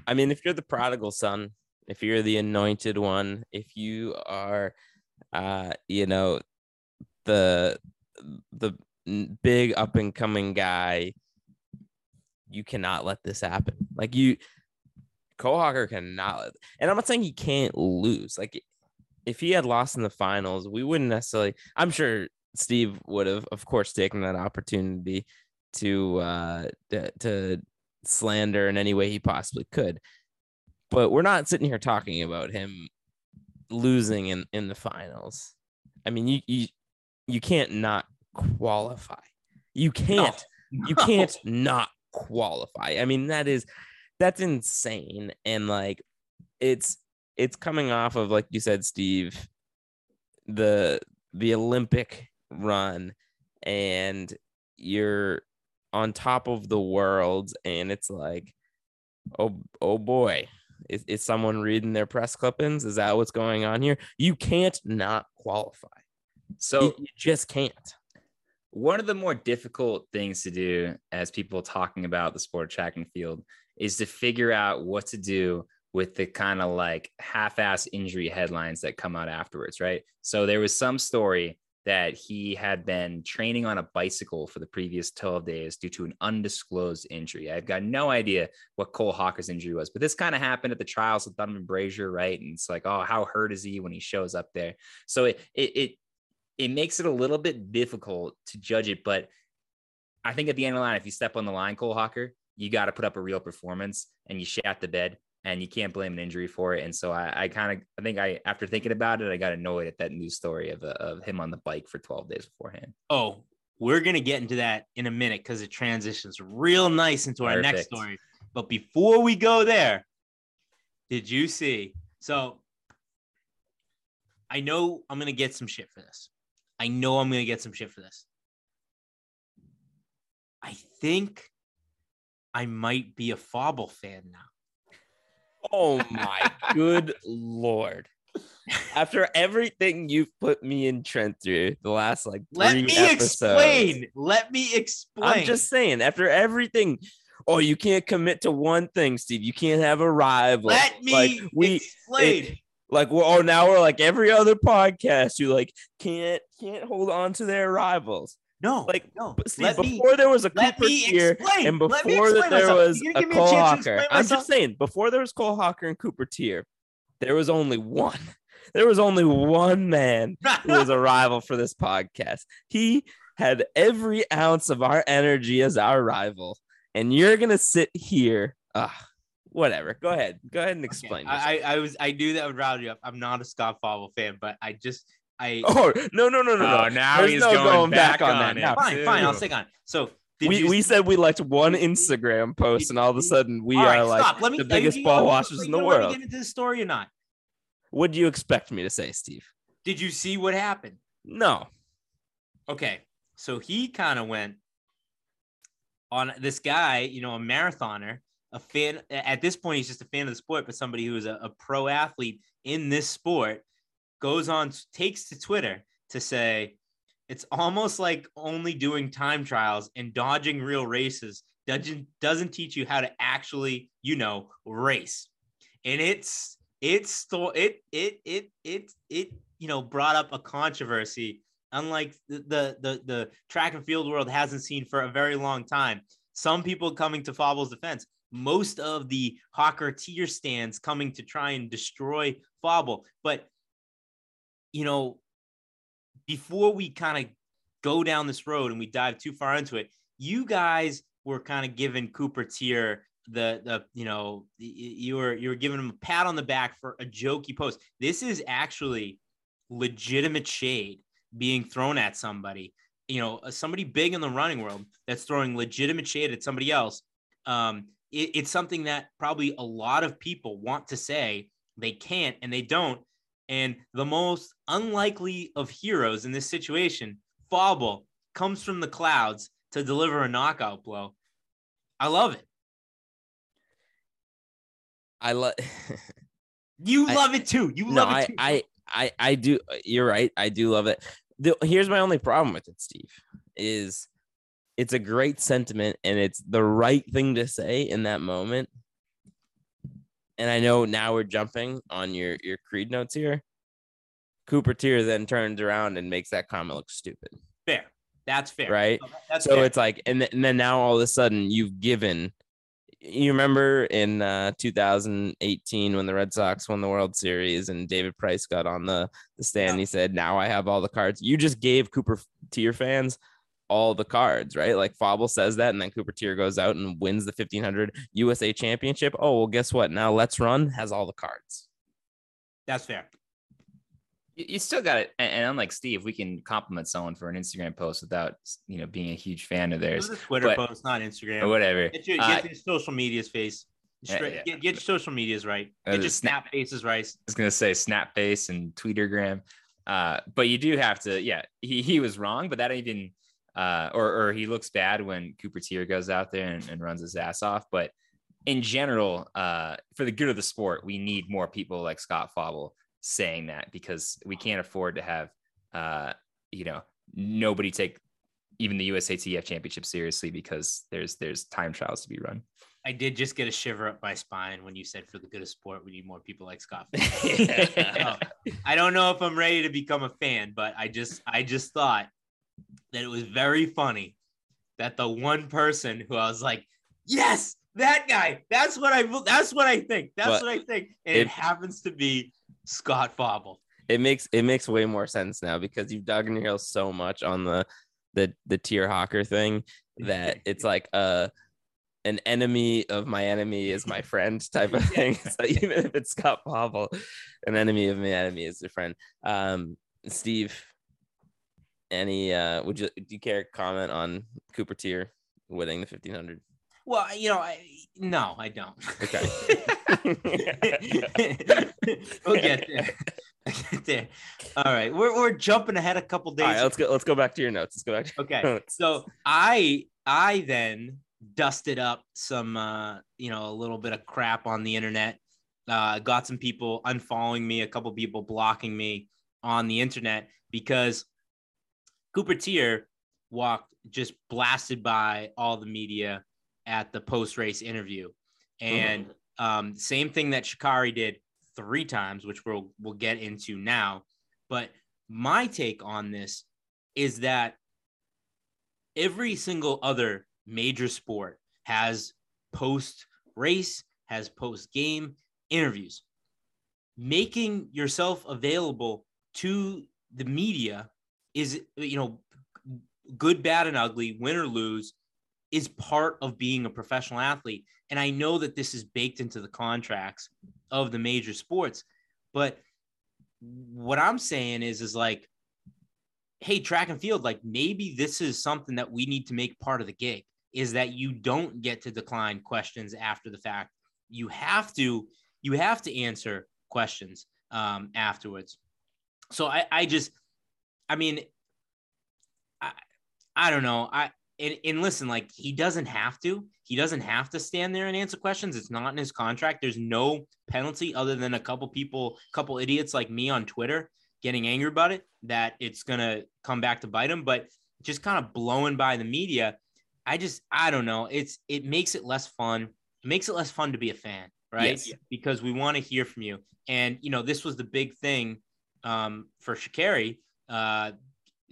I mean, if you're the prodigal son, if you're the anointed one, if you are, uh, you know, the the big up and coming guy, you cannot let this happen. Like you, Cole Hocker cannot. And I'm not saying he can't lose. Like if he had lost in the finals, we wouldn't necessarily. I'm sure Steve would have, of course, taken that opportunity to uh to, to slander in any way he possibly could. But we're not sitting here talking about him losing in, in the finals. I mean, you you you can't not qualify. You can't you No. can't (laughs) not qualify. I mean, that is that's insane. And like it's it's coming off of like you said, Steve, the the Olympic run and you're on top of the world and it's like oh oh boy is, is someone reading their press clippings? Is that what's going on here? You can't not qualify. So you, you just can't. One of the more difficult things to do as people talking about the sport of track and field is to figure out what to do with the kind of like half-ass injury headlines that come out afterwards right? So there was some story that he had been training on a bicycle for the previous 12 days due to an undisclosed injury. I've got no idea what Cole Hocker's injury was, but this kind of happened at the trials with Donavan Brazier, right? And it's like, oh, how hurt is he when he shows up there? So it it it it makes it a little bit difficult to judge it, but I think at the end of the line, if you step on the line, Cole Hocker, you got to put up a real performance and you shat the bed and you can't blame an injury for it. And so I, I kind of, I think I, after thinking about it, I got annoyed at that news story of, uh, of him on the bike for 12 days beforehand. Oh, we're gonna get into that in a minute because it transitions real nice into our next story. But before we go there, did you see? So I know I'm gonna get some shit for this. I know I'm gonna get some shit for this. I think I might be a Fauble fan now. Oh my good lord after everything you've put me and trent through the last like Let me episodes, explain. Let me explain. I'm just saying, after everything, oh, you can't commit to one thing, Steve. You can't have a rival. let me like we explain. it- like oh now we're like every other podcast. You like can't can't hold on to their rivals. No, Like no. Steve, let me- before there was a Cooper me tier and before that there myself. was a me Cole to Hocker, I'm just saying before there was Cole Hocker and Cooper Teare, there was only one. (laughs) There was only one man who was a (laughs) rival for this podcast. He had every ounce of our energy as our rival, and you're gonna sit here. Ah, whatever. Go ahead. Go ahead and explain. I, I I was I knew that would rile you up. I'm not a Scott Fauble fan, but I just I oh no no no no no! Oh, now There's he's no going going back back on on that it. now. fine fine. I'll stick on. So did We, you we said we liked one Instagram post, and all of a sudden we All right, are like stop. Let me, the biggest you- ball you- washers in you the wanna world. Get into the story or not? What do you expect me to say, Steve? Did you see what happened? No. Okay, so he kind of went on this guy, you know, a marathoner, a fan. At this point, he's just a fan of the sport, but somebody who is a, a pro athlete in this sport goes on, takes to Twitter to say it's almost like only doing time trials and dodging real races doesn't doesn't teach you how to actually, you know, race. And it's it's it it it it it you know brought up a controversy unlike the, the the the track and field world hasn't seen for a very long time. Some people coming to Fauble's defense, most of the Hocker Teare stands coming to try and destroy Fauble. But you know, before we kind of go down this road and we dive too far into it, you guys were kind of giving Cooper Teare the the you know you were you were giving him a pat on the back for a jokey post. This is actually legitimate shade being thrown at somebody. You know, uh, somebody big in the running world that's throwing legitimate shade at somebody else. Um, it- it's something that probably a lot of people want to say they can't and they don't. And the most unlikely of heroes in this situation, Fauble, comes from the clouds to deliver a knockout blow. I love it. I love (laughs) You I- love it too. You love I, it too. I, I, I do. You're right. I do love it. The, here's my only problem with it, Steve, is it's a great sentiment and it's the right thing to say in that moment. And I know now we're jumping on your your creed notes here. Cooper Teare then turns around and makes that comment look stupid, fair. That's fair. right? So That's so fair. it's like, and, th- and then now all of a sudden you've given. You remember in uh, 2018 when the Red Sox won the World Series and David Price got on the, the stand. Yeah. He said, "Now I have all the cards." You just gave Cooper Teare fans all the cards, right? Like Fauble says that, and then Cooper Teare goes out and wins the 1500 USA Championship. Oh well, guess what? Now LetsRun has all the cards. that's fair. You, you still got it. And, and unlike Steve, we can compliment someone for an Instagram post without, you know, being a huge fan of theirs was a Twitter but- post, not Instagram. or whatever. Get your, Uh, your social medias face. Yeah, Straight, yeah. Get, get your social medias right. Uh, Get the your snap- snap faces right. I was gonna say snap face and Tweetergram. Uh, but you do have to, yeah, he, he was wrong, but that even, uh, or, or he looks bad when Cooper Teare goes out there and, and runs his ass off. But in general, uh, for the good of the sport, we need more people like Scott Fauble saying that because we can't afford to have, uh, you know, nobody take even the USATF championship seriously because there's there's time trials to be run. I did just get a shiver up my spine when you said for the good of sport, we need more people like Scott. (laughs) Yeah. (laughs) So, I don't know if I'm ready to become a fan, but I just I just thought that it was very funny that the one person who I was like, yes, that guy. That's what I that's what I think. That's But what I think. And it, it- happens to be Scott Fauble. it makes it makes way more sense now because you've dug in your heels so much on the the the Teare Hocker thing that (laughs) it's like uh an enemy of my enemy is my friend type of (laughs) thing. (laughs) So even if it's Scott Fauble, an enemy of my enemy is a friend. Um, Steve, any uh, would you do you care to comment on Cooper Teare winning the fifteen hundred? Well, you know, I no, I don't. Okay. (laughs) we'll get there. Get (laughs) there. All right. We're, we're jumping ahead a couple days. All right, let's go. Let's go back to your notes. Let's go back. To Okay. So I I then dusted up some uh you know a little bit of crap on the internet. Uh got some people unfollowing me, a couple people blocking me on the internet because Cooper Teare walked just blasted by all the media at the post race interview. And um, same thing that Sha'Carri did three times, which we'll we'll get into now. But my take on this is that every single other major sport has post race, has post game interviews. Making yourself available to the media is, you know, good, bad, and ugly, win or lose, is part of being a professional athlete. And I know that this is baked into the contracts of the major sports, but what I'm saying is, is like, hey, track and field, like maybe this is something that we need to make part of the gig is that you don't get to decline questions after the fact. You have to, you have to answer questions um, afterwards. So I, I just, I mean, I, I don't know. I, and, and listen, like he doesn't have to. He doesn't have to stand there and answer questions. It's not in his contract. There's no penalty other than a couple people, couple idiots like me on Twitter getting angry about it. That it's gonna come back to bite him. But just kind of blowing by the media. I just I don't know. It's it makes it less fun. It makes it less fun to be a fan, right? Yes. Because we want to hear from you. And you know, this was the big thing um, for Sha'Carri. Uh,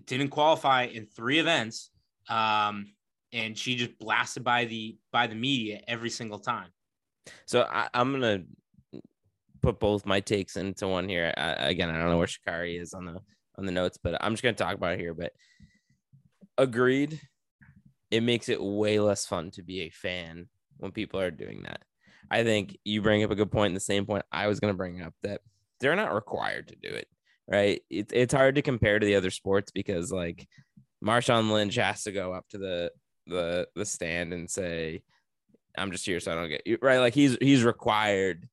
didn't qualify in three events um, and she just blasted by the by the media every single time. So I, I'm gonna put both my takes into one here. I, again, I don't know where Sha'Carri is on the on the notes, but I'm just gonna talk about it here. But agreed, it makes it way less fun to be a fan when people are doing that. I think you bring up a good point. The same point I was gonna bring up that they're not required to do it. Right? It's it's hard to compare to the other sports because like Marshawn Lynch has to go up to the the the stand and say, "I'm just here so I don't get you." Right? Like he's he's required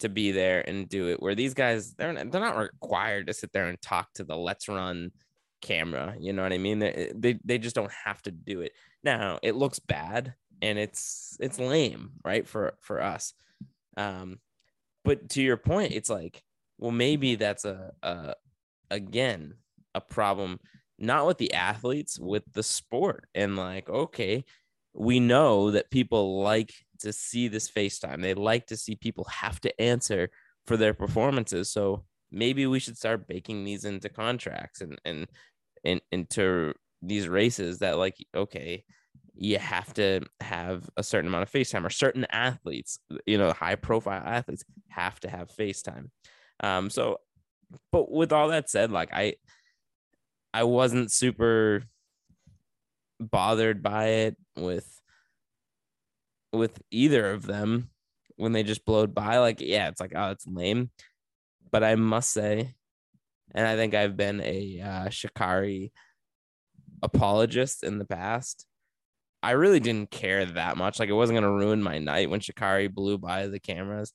to be there and do it. Where these guys they're not, they're not required to sit there and talk to the LetsRun camera. You know what I mean? They they, they just don't have to do it. Now it looks bad and it's it's lame, right? For for us. Um, but to your point, it's like, well, maybe that's a, a again a problem not with the athletes, with the sport. And like, okay, we know that people like to see this FaceTime. They like to see people have to answer for their performances. So maybe we should start baking these into contracts and and and into these races that like, okay, you have to have a certain amount of FaceTime or certain athletes, you know, high profile athletes have to have FaceTime. Um, so but with all that said, like I I wasn't super bothered by it with with either of them when they just blowed by. Like, yeah, it's like, oh, it's lame. But I must say, and I think I've been a uh, Sha'Carri apologist in the past. I really didn't care that much. Like, it wasn't going to ruin my night when Sha'Carri blew by the cameras.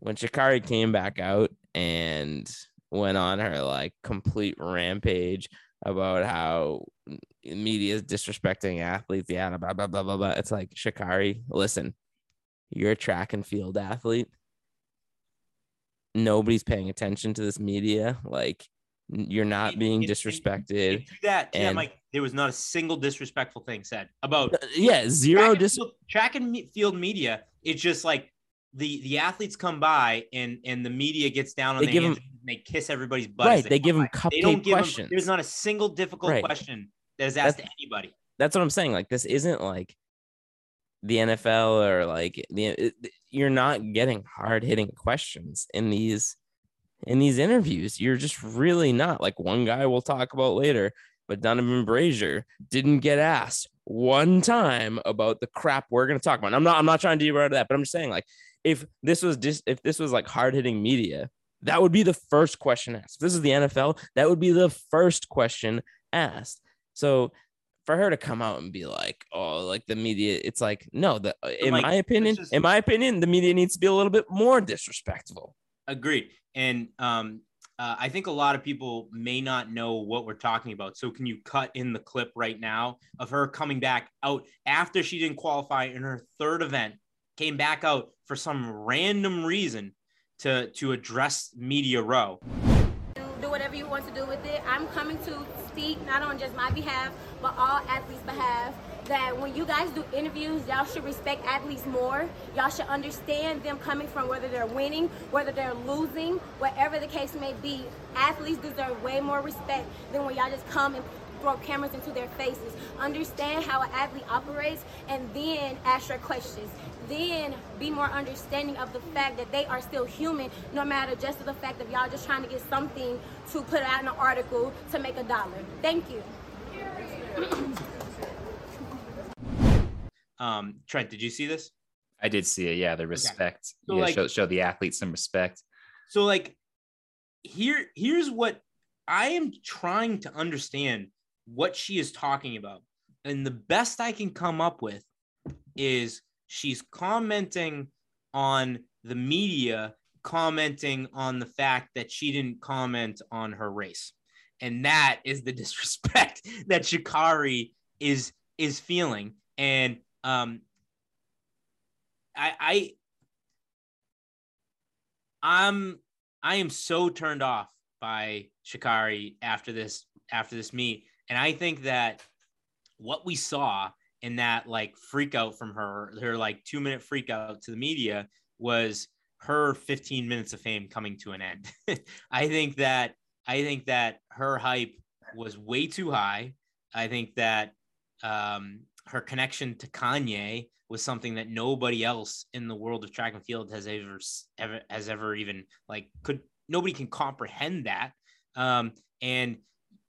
When Sha'Carri came back out and went on her like complete rampage about how media is disrespecting athletes. Yeah, blah blah blah blah blah. It's like Sha'Carri, listen, you're a track and field athlete. Nobody's paying attention to this media. Like you're not being disrespected. that, and- Mike, there was not a single disrespectful thing said about Uh, Yeah, zero track and, field, track and field media. It's just like the the athletes come by and and the media gets down on They their give hands 'em- and they kiss everybody's butt. Right, they give come them by. They don't cupcake give questions. there's not a single difficult Right. question that is asked That's- to anybody. that's what I'm saying. Like this isn't like the NFL or like the uh, it, you're not getting hard hitting questions in these in these interviews. You're just really not. Like one guy we'll talk about later, but Donavan Brazier didn't get asked one time about the crap we're gonna talk about. And I'm not I'm not trying to derail that, but I'm just saying like if this was just if this was like hard hitting media, that would be the first question asked. If this is the NFL, that would be the first question asked. So for her to come out and be like, "Oh, like the media," it's like, no. The in like, my opinion, just- in my opinion, the media needs to be a little bit more disrespectful. Agreed. And um, uh, I think a lot of people may not know what we're talking about. So can you cut in the clip right now of her coming back out after she didn't qualify in her third event, came back out for some random reason to to address media row. do, whatever you want to do with it. I'm coming to speak not on just my behalf, but all athletes' behalf. That when you guys do interviews, y'all should respect athletes more. Y'all should understand them coming from whether they're winning, whether they're losing, whatever the case may be. Athletes deserve way more respect than when y'all just come and throw cameras into their faces. Understand how an athlete operates and then ask your questions. Then be more understanding of the fact that they are still human, no matter just the fact of y'all just trying to get something to put out in an article to make a dollar. Thank you. Um, Trent, did you see this? I did see it. Yeah, the respect. So, yeah, like- show, show the athletes some respect. So like here here's what I am trying to understand what she is talking about. And the best I can come up with is she's commenting on the media commenting on the fact that she didn't comment on her race. And that is the (laughs) disrespect that Sha'Carri is is feeling. And um I I I'm I am so turned off by Sha'Carri after this after this meet, and I think that what we saw in that like freak out from her, her like two minute freak out to the media was her 15 minutes of fame coming to an end. (laughs) I think that I think that her hype was way too high. I think that um, her connection to Kanye was something that nobody else in the world of track and field has ever ever has ever even like could nobody can comprehend that um and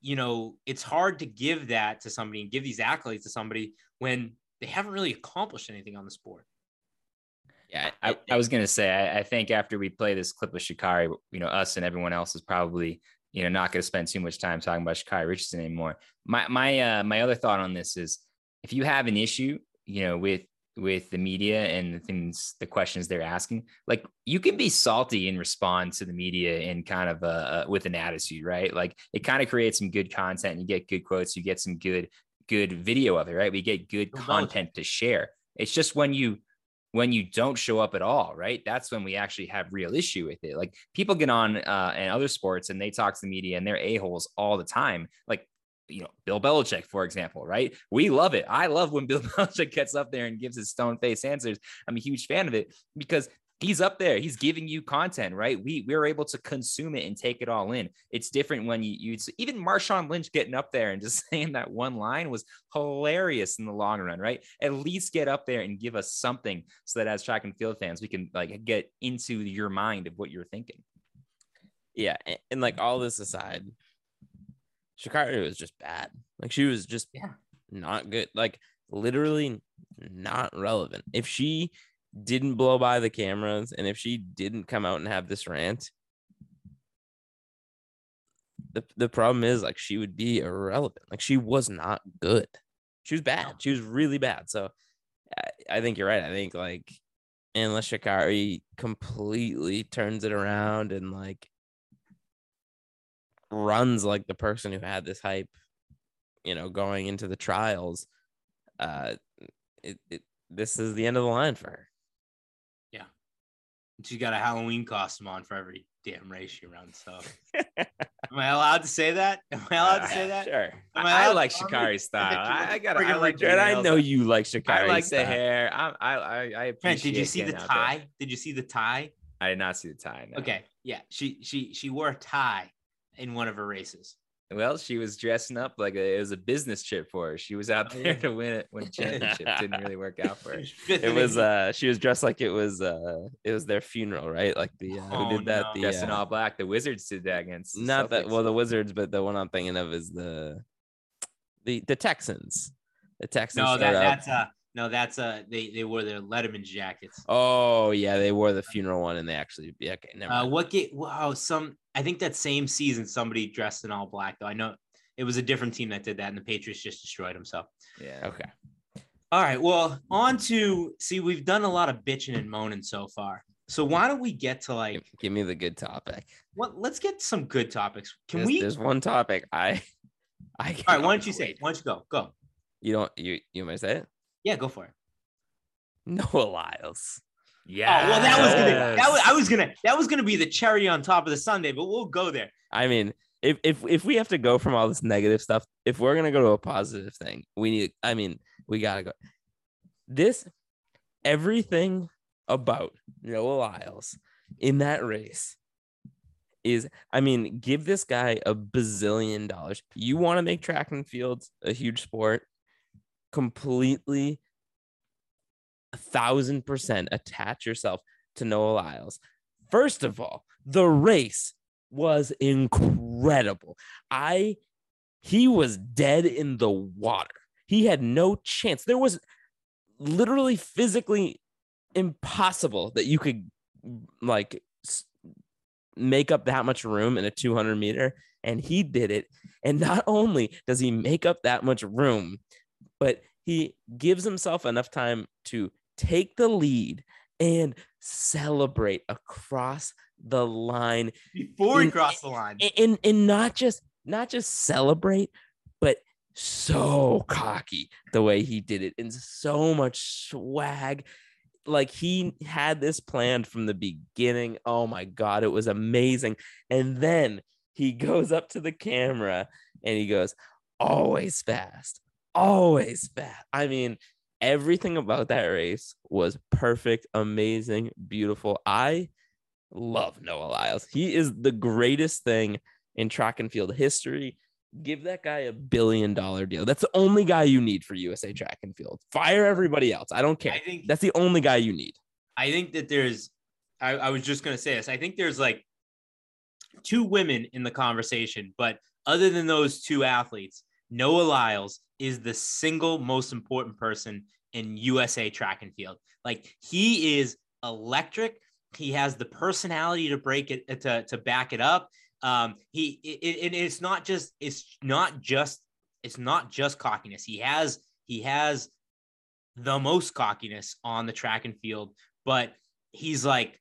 you know it's hard to give that to somebody and give these accolades to somebody when they haven't really accomplished anything on the sport Yeah, I, I was gonna say, I, I think after we play this clip of Sha'Carri, you know, us and everyone else is probably, you know, not gonna spend too much time talking about Sha'Carri Richardson anymore. My my uh my other thought on this is if you have an issue, you know, with with the media and the things, the questions they're asking, like you can be salty and respond to the media in kind of uh with an attitude, right? Like it kind of creates some good content. And you get good quotes, you get some good good video of it, right? We get good content to share. It's just when you when you don't show up at all, right? That's when we actually have real issue with it. Like people get on uh, in other sports and they talk to the media and they're a holes all the time. Like you know, Bill Belichick, for example, right? We love it. I love when (laughs) Bill Belichick gets up there and gives his stone face answers. I'm a huge fan of it because he's up there. He's giving you content, right? We we're able to consume it and take it all in. It's different when you you even Marshawn Lynch getting up there and just (laughs) saying that one line was hilarious in the long run, right? At least get up there and give us something so that as track and field fans, we can like get into your mind of what you're thinking. yeah, and, and like all this aside, Sha'Carri was just bad. Like she was just Yeah. not good. Like literally not relevant. If she didn't blow by the cameras and if she didn't come out and have this rant, the the problem is like she would be irrelevant. Like she was not good. She was bad. She was really bad. So I, I think you're right. I think like unless Sha'Carri completely turns it around and like runs like the person who had this hype, you know, going into the trials, uh, it, it this is the end of the line for her. She got a Halloween costume on for every damn race she runs. So, (laughs) am I allowed to say that? Am I allowed to say uh, that? Sure. Am I, I like I'm style. I, I got. I like. Richard, I know you like Sha'Carri. I like the hair. I I I, I Trent, appreciate. did you see the getting out there. tie? Did you see the tie? I did not see the tie. no. Okay, yeah, she she she wore a tie in one of her races. Well, she was dressing up like a, it was a business trip for her. She was out Oh, there yeah. to win it. when a championship. Didn't really work out for her. (laughs) It was uh she was dressed like it was uh it was their funeral, right? Like the uh, Oh, who did that? no. The Dressed in uh, all black. The Wizards did that against. the not that well the Wizards, but the one I'm thinking of is the the the Texans. The Texans. no, that that's uh no, that's uh they they wore their Letterman jackets. Oh yeah, they wore the funeral one and they actually yeah, okay, never Uh, mind. what get wow some I think that same season somebody dressed in all black though. I know it was a different team that did that, and the Patriots just destroyed them. So Yeah. Okay. all right, well, on to see we've done a lot of bitching and moaning so far. So why don't we get to like Give, give me the good topic. what? Let's get some good topics. Can there's, we? There's one topic I (laughs) I All right, why don't you say? it? Why don't you go? Go. You don't you you might say it? Yeah, go for it. Noah Lyles. Yeah. Oh well, that was gonna that was, I was gonna that was gonna be the cherry on top of the Sunday, but we'll go there. I mean, if if if we have to go from all this negative stuff, if we're gonna go to a positive thing, we need. I mean, we gotta go. This everything about Noah Lyles in that race is. I mean, give this guy a bazillion dollars. You want to make track and fields a huge sport? Completely, a thousand percent attach yourself to Noah Lyles. First of all, the race was incredible. I he was dead in the water. He had no chance. There was literally physically impossible that you could like make up that much room in a 200 meter and he did it and not only does he make up that much room but he gives himself enough time to take the lead and celebrate across the line. Before he In- crossed the line. and, and and not just not just celebrate but so cocky the way he did it and so much swag. Like he had this planned from the beginning. Oh my god it was amazing. And then he (laughs) goes up to the camera and he goes always fast always fast i mean everything about that race was perfect amazing beautiful i love Noah Lyles. He is the greatest thing in track and field history. Give that guy a billion dollar deal. That's the only guy you need for USA track and field. Fire everybody else. I don't care. I think That's the only guy you need. I think that there's I, I was just gonna say this. I think there's like two women in the conversation, but other than those two athletes, Noah Lyles is the single most important person in USA track and field. Like he is electric. He has the personality to break it to, to back it up. Um, he it, it, it's not just it's not just it's not just cockiness. He has he has the most cockiness on the track and field, but he's like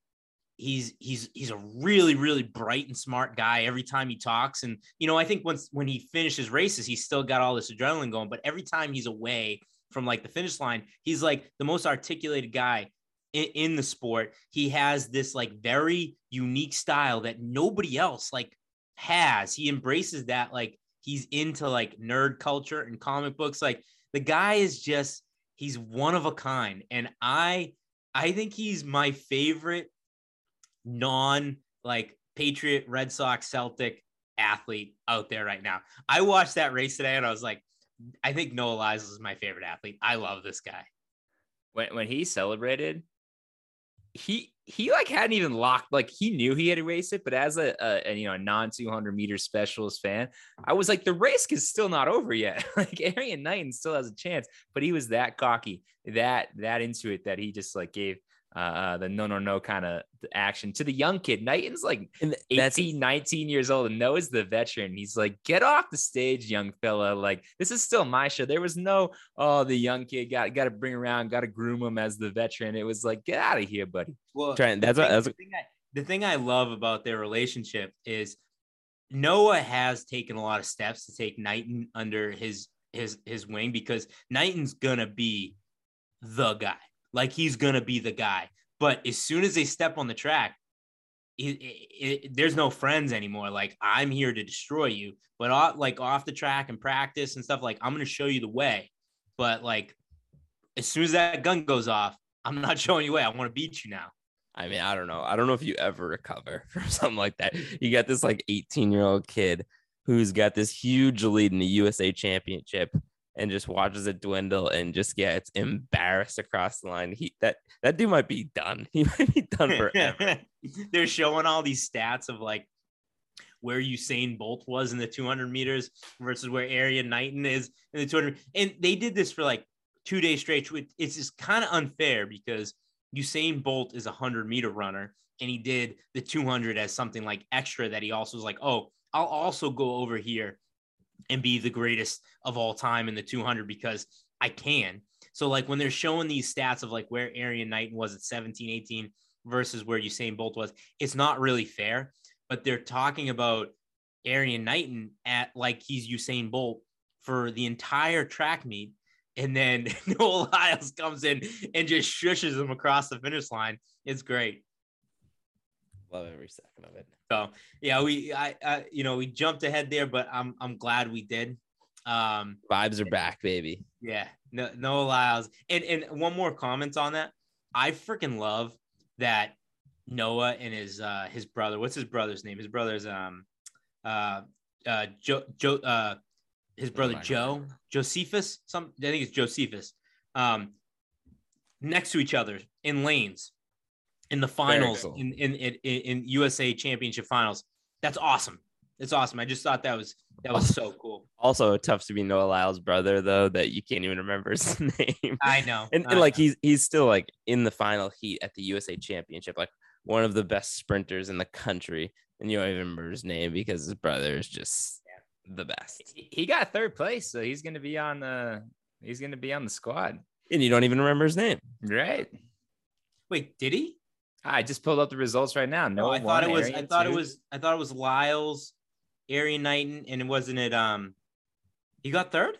he's he's he's a really really bright and smart guy every time he talks. And you know i think once when he finishes races he's still got all this adrenaline going but every time he's away from like the finish line he's like the most articulated guy in, in the sport. He has this like very unique style that nobody else like has. He embraces that like he's into like nerd culture and comic books. Like the guy is just he's one of a kind. And i i think he's my favorite non like Patriot, Red Sox, Celtic athlete out there right now. I watched that race today and I was like, I think Noah Lyles is my favorite athlete. I love this guy. when when he celebrated, he he like hadn't even locked like he knew he had to race it, but as a, a, a, you know a non 200 meter specialist fan, I was like the race is still not over yet. (laughs) like Erriyon Knighton still has a chance, but he was that cocky, that that into it that he just like gave uh, uh the no no no kind of action to the young kid. Knighton's like And 18, 19 years old and Noah's the veteran. He's like, get off the stage, young fella. Like, this is still my show. There was no, oh, the young kid got got to bring around, got to groom him as the veteran. It was like, get out of here, buddy. Well, Trent, the that's what- that's the thing, I, the thing I love about their relationship is Noah has taken a lot of steps to take Knighton under his his his wing because Knighton's gonna be the guy. Like he's gonna be the guy. But as soon as they step on the track, it, it, it, there's no friends anymore. Like I'm here to destroy you. But like off the track and practice and stuff, like I'm gonna show you the way. But like as soon as that gun goes off, I'm not (laughs) showing you way. I want to beat you now. I mean, I don't know. I don't know if you ever recover (laughs) from something like that. You got this like 18 year old kid who's got this huge lead in the USA championship and just watches it dwindle and just gets embarrassed across the line. He that that dude might be done. (laughs) He might be done forever. (laughs) They're showing all these stats of like where Usain Bolt was in the 200 meters versus where Erriyon Knighton is in the 200. And they did this for like two days straight. It's just kind of unfair because Usain Bolt is a 100 meter runner and he did the 200 as something like extra that he also was like, oh, I'll also go over here and be the greatest of all time in the 200 because I can. So like when they're showing these stats of like where Erriyon Knighton was at 17, 18 versus where Usain Bolt was, it's not really fair. But they're talking about Erriyon Knighton at like he's Usain Bolt for the entire track meet. And then (laughs) Noah Lyles comes in and just shushes him across the finish line. It's great. Love every second of it. So yeah, we I, I you know we jumped ahead there, but I'm I'm glad we did. Um Vibes are back, baby. Yeah, no no Lyles. And and one more comment on that. I freaking love that Noah and his uh his brother. What's his brother's name? His brother's um uh uh Joe Joe uh his brother my Joe Josephus. Some I think it's Josephus. Um, next to each other in lanes in the finals cool. in, in in in USA Championship finals. That's awesome. It's awesome. I just thought that was that was so cool. Also, tough to be Noah Lyles' brother, though, that you can't even remember his (laughs) name. I know. and, I and like know. he's he's still like in the final heat at the USA Championship, like one of the best sprinters in the country, and you don't even remember his name because his brother is just the best, He- He got third place, so he's gonna be on the he's gonna be on the squad. and you don't even remember his name. Right. wait, did he? I just pulled up the results right now. No, No, I thought it was. I thought it was. I thought it was Lyles, Erriyon Knighton, and it wasn't it. Um, he got third.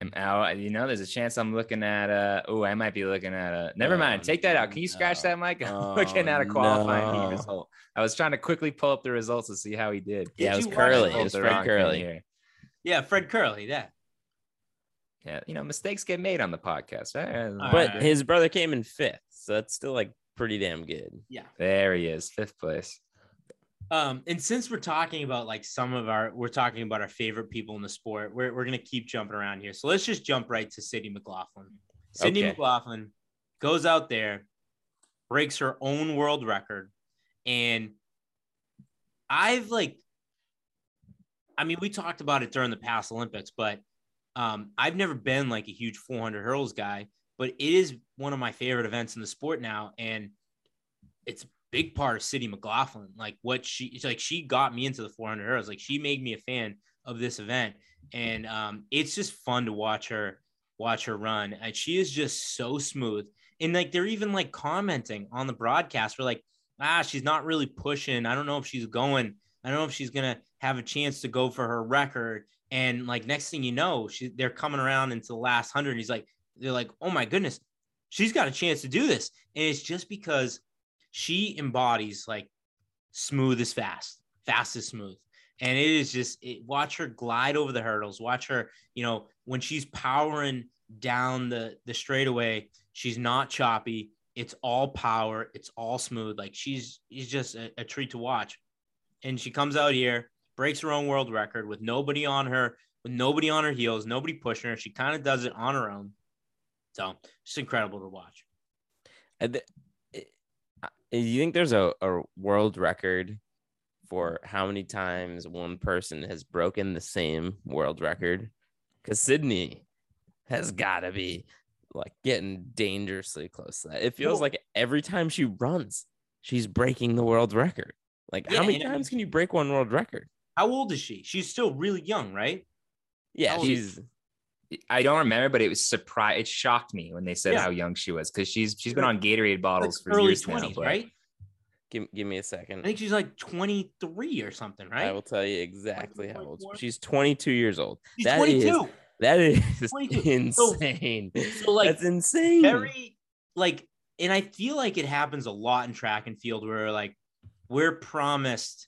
I'm out. You know, there's a chance I'm looking at. Uh, oh, I might be looking at. a. never Oh, mind. Take that out. Can you scratch no. that, Mike? (laughs) I'm Oh, looking at a qualifying no. result. I was trying to quickly pull up the results to see how he did. Yeah, it was Kerley. the It was Fred Kerley. here. Yeah, Fred Kerley. That. Yeah, you know, mistakes get made on the podcast, right? But right. his brother came in fifth, so that's still like pretty damn good. Yeah. There he is, fifth place. Um, and since we're talking about like some of our, we're talking about our favorite people in the sport. We're we're gonna keep jumping around here. So let's just jump right to Sydney McLaughlin. Sydney Okay. McLaughlin goes out there, breaks her own world record, and I've like, I mean, we talked about it during the past Olympics, but um, I've never been like a huge 400 hurdles guy, but it is one of my favorite events in the sport now, and it's a big part of Sydney McLaughlin. Like what she, like she got me into the 400 hurdles. Like she made me a fan of this event, and um, it's just fun to watch her watch her run, and she is just so smooth. And like they're even like commenting on the broadcast, we're like, ah, she's not really pushing. I don't know if she's going. I don't know if she's gonna have a chance to go for her record. And like next thing you know, she they're coming around into the last hundred. He's like, they're like, oh my goodness, she's got a chance to do this. And it's just because she embodies like smooth is fast, fast is smooth. And it is just it, watch her glide over the hurdles. Watch her, you know, when she's powering down the the straightaway, she's not choppy. It's all power. It's all smooth. Like she's she's just a, a treat to watch. And she comes out here, breaks her own world record with nobody on her, with nobody on her heels, nobody pushing her. She kind of does it on her own. So just incredible to watch. And th- it- uh, you think there's a, a world record for how many times one person has broken the same world record? Because Sydney has got to be like getting dangerously close to that. It feels like every time she runs, she's breaking the world record. Like, Yeah, how many and I mean- times can you break one world record? How old is she? She's still really young, right? Yeah, she's I don't remember, but it was surprise. It shocked me when they said Yeah. how young she was because she's she's been on Gatorade Like bottles for early years now. twenties, but- right? Give, give me a second. I think she's like 23 or something, right? I will tell you exactly how old she's 22 years old. she's that is- 22. That is 22. (laughs) So- insane. so, like, That's insane. very like and i feel like it happens a lot in track and field where like we're promised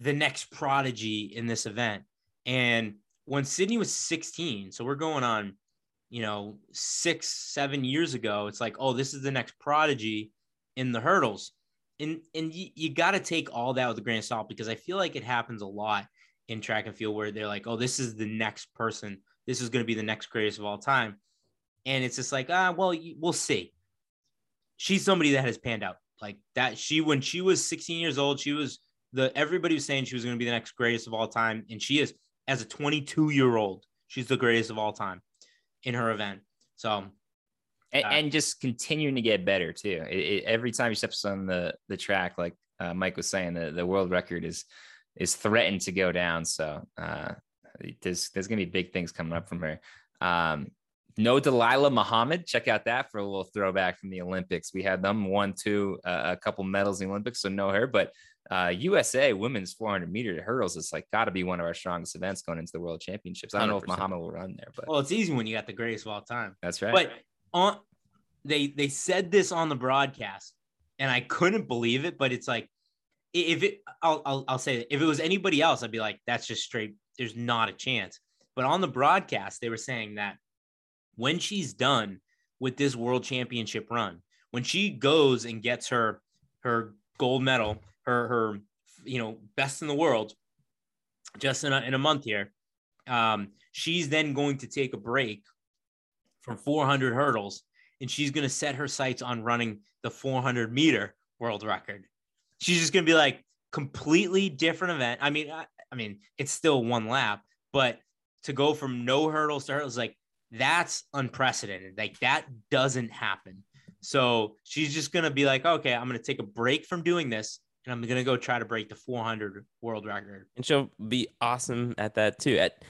the next prodigy in this event and when sydney was 16 so we're going on you know six seven years ago it's like oh this is the next prodigy in the hurdles. And and you, you got to take all that with a grain of salt because i feel like it happens a lot in track and field where they're like oh this is the next person. This is going to be the next greatest of all time. And it's just like ah well we'll see. She's somebody that has panned out. Like that she when she was 16 years old she was the everybody was saying she was going to be the next greatest of all time and she is as a 22 year old she's the greatest of all time in her event so and, Uh, and just continuing to get better too. It, it, every time he steps on the the track, like uh, Mike was saying, the, the world record is is threatened to go down. So uh, there's there's gonna be big things coming up from her. Um, no Dalilah Muhammad. Check out that for a little throwback from the Olympics. We had them won two uh, a couple medals in the Olympics, so know her. But uh, USA women's 400 meter hurdles is like got to be one of our strongest events going into the World Championships. I don't know if 100%. Muhammad will run there, but well it's easy when you got the greatest of all time that's right. But on they they said this on the broadcast, and I couldn't believe it. But it's like if it, I'll I'll, I'll say it. If it was anybody else, I'd be like, that's just straight. There's not a chance. But on the broadcast, they were saying that when she's done with this world championship run, when she goes and gets her her gold medal, her her you know best in the world, just in a, in a month here, um, she's then going to take a break from 400 hurdles and she's going to set her sights on running the 400 meter world record. She's just going to be like completely different event. I mean, I, I mean, it's still one lap, but to go from no hurdles to hurdles, like that's unprecedented. Like that doesn't happen. So she's just going to be like, okay, I'm going to take a break from doing this and I'm going to go try to break the 400 world record. and she'll be awesome at that too. At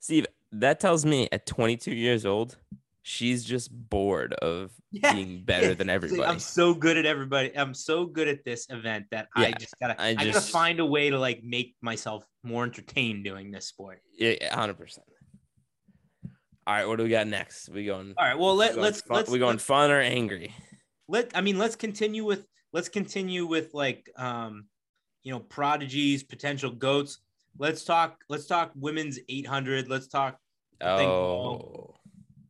Steve, that tells me at 22 years old, she's just bored of (laughs) Yeah, being better yeah. than (laughs) everybody. I'm so good at everybody. I'm so good at this event that I just gotta. I I, gotta just- find a way to like make myself more entertained doing this sport. Yeah, hundred percent. All right, what do we got next? We going? All right. Well, let, going let's fun, let's we going let's- fun or angry? let. I mean, let's continue with let's continue with like um, you know, prodigies, potential goats. Let's talk. Let's talk women's 800. Let's talk think Oh,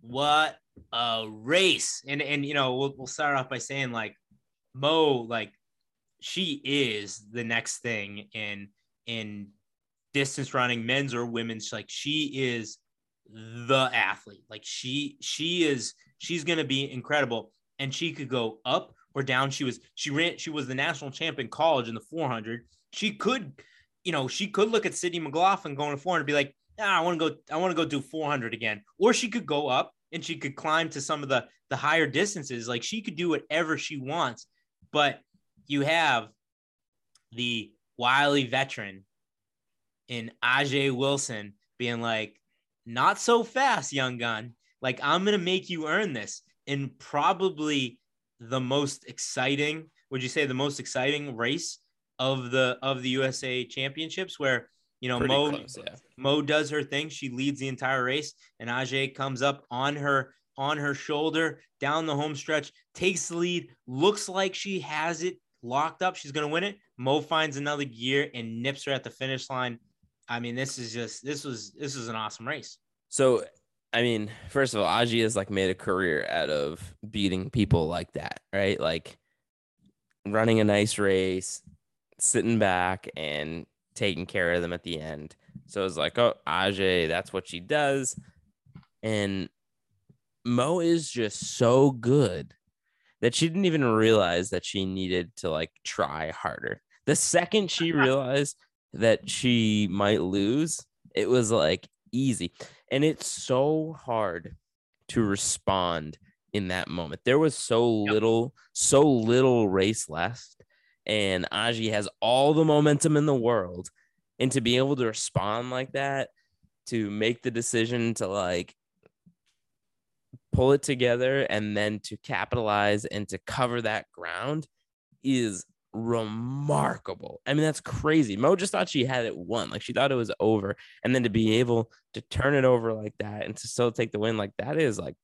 what a race and and you know we'll, we'll start off by saying like Mu like she is the next thing in in distance running men's or women's like she is the athlete like she she is she's going to be incredible and she could go up or down she was she ran she was the national champion in college in the 400 she could you know she could look at Sydney McLaughlin going to 400 and be like ah, I want to go I want to go do 400 again. Or she could go up and she could climb to some of the the higher distances. Like she could do whatever she wants but you have the wily veteran in Ajeé Wilson being like not so fast young gun. Like I'm to make you earn this. And probably the most exciting would you say the most exciting race of the of the USA championships where you know pretty Mu close, yeah. Mu does her thing. She leads the entire race, and Ajeé comes up on her on her shoulder down the home stretch, takes the lead. Looks like she has it locked up. She's gonna win it. Mu finds another gear and nips her at the finish line. I mean, this is just this was this was an awesome race. So, I mean, first of all, Ajeé has like made a career out of beating people like that, right? Like running a nice race, sitting back and taking care of them at the end. So it's like, oh, Ajeé, that's what she does. And Mu is just so good that she didn't even realize that she needed to like try harder. The second she (laughs) realized that she might lose, it was like easy. And it's so hard to respond in that moment. There was so Yep. little, so little race left. And Ajeé has all the momentum in the world. And to be able to respond like that, to make the decision to like pull it together and then to capitalize and to cover that ground is remarkable. I mean, that's crazy. Mu just thought she had it won. Like she thought it was over. And then to be able to turn it over like that and to still take the win, like that is like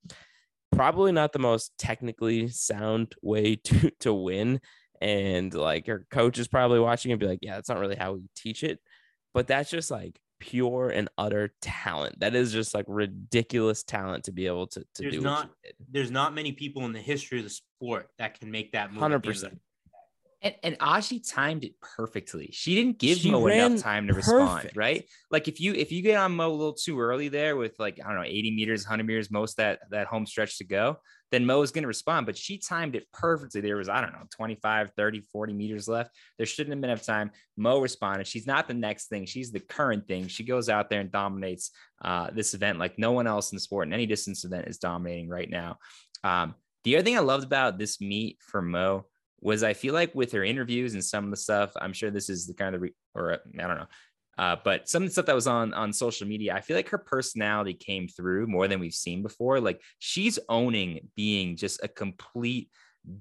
probably not the most technically sound way (laughs) to to win. And like her coach is probably watching and be like, yeah, that's not really how we teach it. But that's just like pure and utter talent. That is just like ridiculous talent to be able to, to There's do not- what she did. There's not many people in the history of the sport that can make that move. at the end of the- 100%. And, and Ajeé timed it perfectly. She didn't give She Mu enough time to respond, right? Like if you if you get on Mu a little too early there with like I don't know 80 meters, 100 meters, most that that home stretch to go, then Mu is going to respond. But she timed it perfectly. There was I don't know 25, 30, 40 meters left. There shouldn't have been enough time. Mu responded. She's not the next thing. She's the current thing. She goes out there and dominates uh, this event like no one else in the sport. And any distance event is dominating right now. Um, the other thing I loved about this meet for Mu was I feel like with her interviews and some of the stuff, I'm sure this is the kind of, re- or uh, I don't know, uh, but some of the stuff that was on on social media, I feel like her personality came through more than we've seen before. Like she's owning being just a complete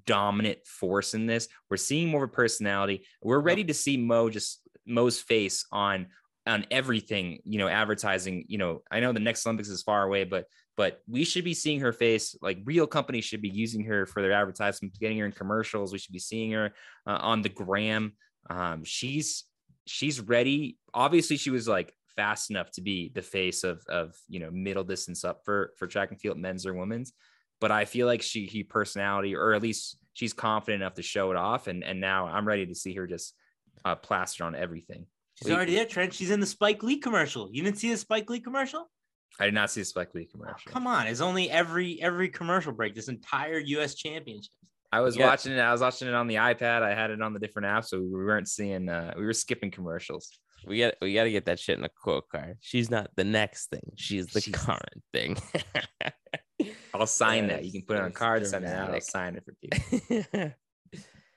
dominant force in this. We're seeing more of a personality. We're ready to see Mu just Mu's face on on everything, you know, advertising. You know, I know the next Olympics is far away, but but we should be seeing her face. Like real companies should be using her for their advertisements, getting her in commercials. We should be seeing her uh, on the gram. Um, she's she's ready. Obviously, she was like fast enough to be the face of of you know middle distance up for for track and field, men's or women's. But I feel like she he personality, or at least she's confident enough to show it off. And and now I'm ready to see her just uh, plastered on everything. She's already there, Trent. She's in the Spike Lee commercial. You didn't see the Spike Lee commercial? I did not see the Spike Lee Oh, commercial. come on, it's only every every commercial break. This entire U.S. championship. I was Yeah. watching it. I was watching it on the iPad. I had it on the different apps, so we weren't seeing. Uh, we were skipping commercials. We got we got to get that shit in a quote card. She's not the next thing. She's the She's- current thing. (laughs) I'll sign that. You can put it on cards. Yes, card, send it out. I'll sign it for people. (laughs)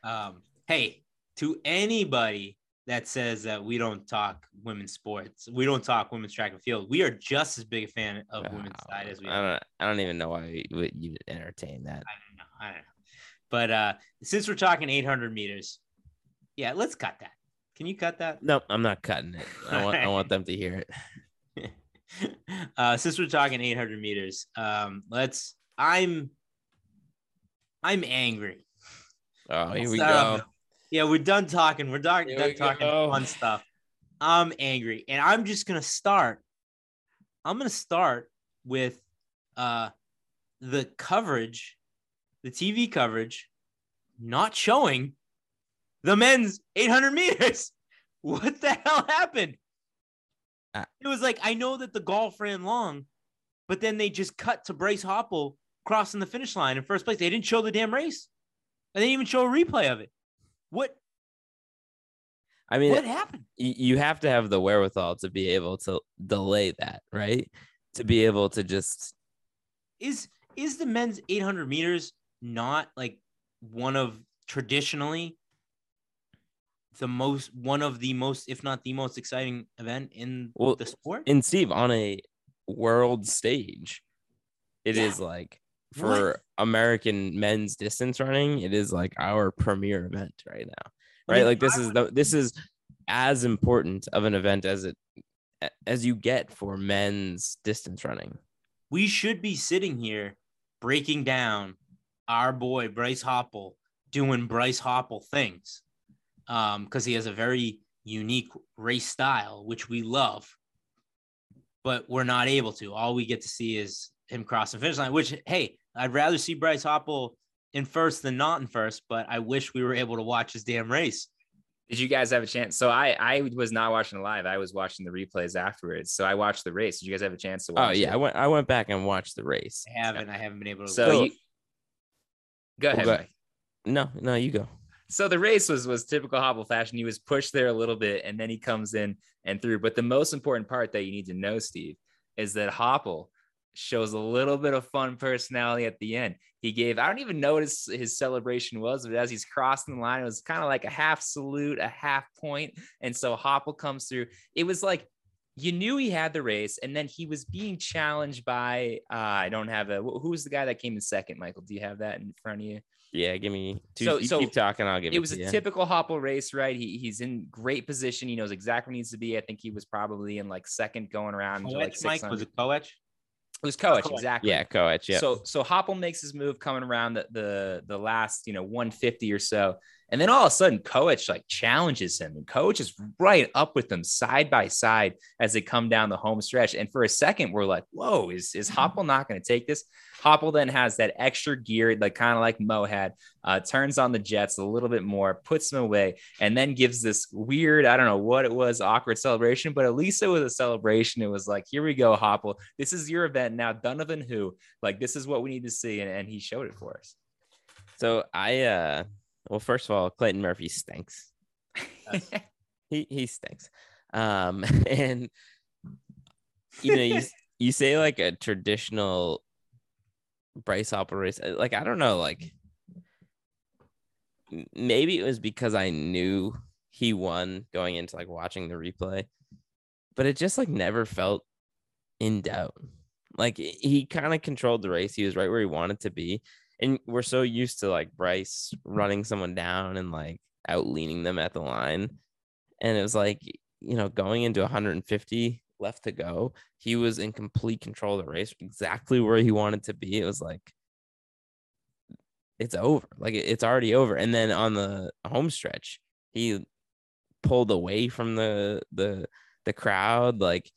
Um, hey, to anybody that says that we don't talk women's sports, we don't talk women's track and field. We are just as big a fan of women's side as we I are. don't. I don't even know why you would entertain that. I don't know. I don't know. But uh, since we're talking 800 meters, yeah, let's cut that. Can you cut that? No, I'm not cutting it. I want. I want them to hear it. (laughs) uh, since we're talking 800 meters, um, let's. I'm. I'm angry. Oh, here we go. Yeah, we're done talking. We're done, done we talking go. fun stuff. I'm angry, and I'm just gonna start. I'm gonna start with uh the coverage, the TV coverage, not showing the men's 800 meters. (laughs) What the hell happened? Uh, it was like I know that the golf ran long, but then they just cut to Bryce Hoppel crossing the finish line in first place. They didn't show the damn race. And they didn't even show a replay of it. What I mean, what happened? you have to have the wherewithal to be able to delay that, right? To be able to just Is is the men's 800 meters not like one of traditionally the most one of the most if not the most exciting event in Well, the sport? and Steve on a world stage, it is Yeah. like for What? American men's distance running, it is like our premier event right now, I right? mean, like this I is the this is as important of an event as it as you get for men's distance running. we should be sitting here breaking down our boy Bryce Hoppel doing Bryce Hoppel things um because he has a very unique race style which we love but we're not able to all we get to see is him cross the finish line which hey I'd rather see Bryce Hoppel in first than not in first but I wish we were able to watch his damn race Did you guys have a chance? So I I was not watching live. I was watching the replays afterwards. So I watched the race. Did you guys have a chance to Oh watch? yeah, it? I went I went back and watched the race. I haven't I haven't been able to So Go. you go ahead. go Mike. No, no, you go. So the race was was typical Hoppel fashion. He was pushed there a little bit, and then he comes in and through. But the most important part that you need to know, Steve, is that Hoppel shows a little bit of fun personality at the end. He gave I don't even know what his, his celebration was, but as he's crossing the line, it was kind of like a half salute, a half point, and so Hoppel comes through. It was like you knew he had the race, and then he was being challenged by uh, I don't have a who was the guy that came in second, Michael? Do you have that in front of you? Yeah, give me two. So- you so keep talking. I'll give it. It was to a you. typical Hoppel race, right? He he's in great position. He knows exactly where he needs to be. I think he was probably in like second going around to like Mike was it Koech? It was Koech, Koech. exactly. Yeah, Koech. Yeah. So so Hoppel makes his move coming around the the the last you know 150 or so, and then all of a sudden Koech like challenges him, and Koech is right up with them side by side as they come down the home stretch. And for a second, we're like, "Whoa, is is mm-hmm. Hoppel not going to take this?" Hoppel then has that extra gear, like kind of like Mu had, uh, turns on the jets a little bit more, puts them away, and then gives this weird, I don't know what it was, awkward celebration, but at least it was a celebration. It was like, here we go, Hoppel. This is your event now. Donavan who? Like, this is what we need to see. And, and he showed it for us. So I uh well first of all Clayton Murphy stinks. (laughs) He he stinks. Um (laughs) and you know you you say like a traditional Bryce Hoppel race uh, like I don't know like maybe it was because I knew he won going into like watching the replay but it just like never felt in doubt. Like he kind of controlled the race. He was right where he wanted to be and we're so used to like Bryce running someone down and like out leaning them at the line. And it was like, you know, going into 150 left to go, he was in complete control of the race, exactly where he wanted to be. It was like, it's over. Like it's already over. And then on the home stretch, he pulled away from the the the crowd, like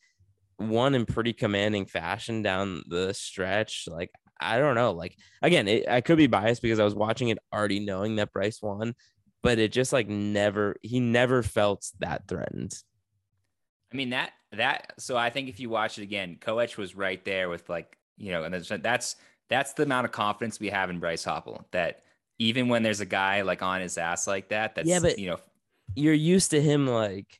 won in pretty commanding fashion down the stretch. Like I don't know. Like again, it, I could be biased because I was watching it already knowing that Bryce won, but it just like never he never felt that threatened. I mean, that, that, so I think if you watch it again, Koech was right there with like, you know, and that's, that's, that's the amount of confidence we have in Bryce Hoppel that even when there's a guy like on his ass like that, that's, Yeah, but- you know, You're used to him like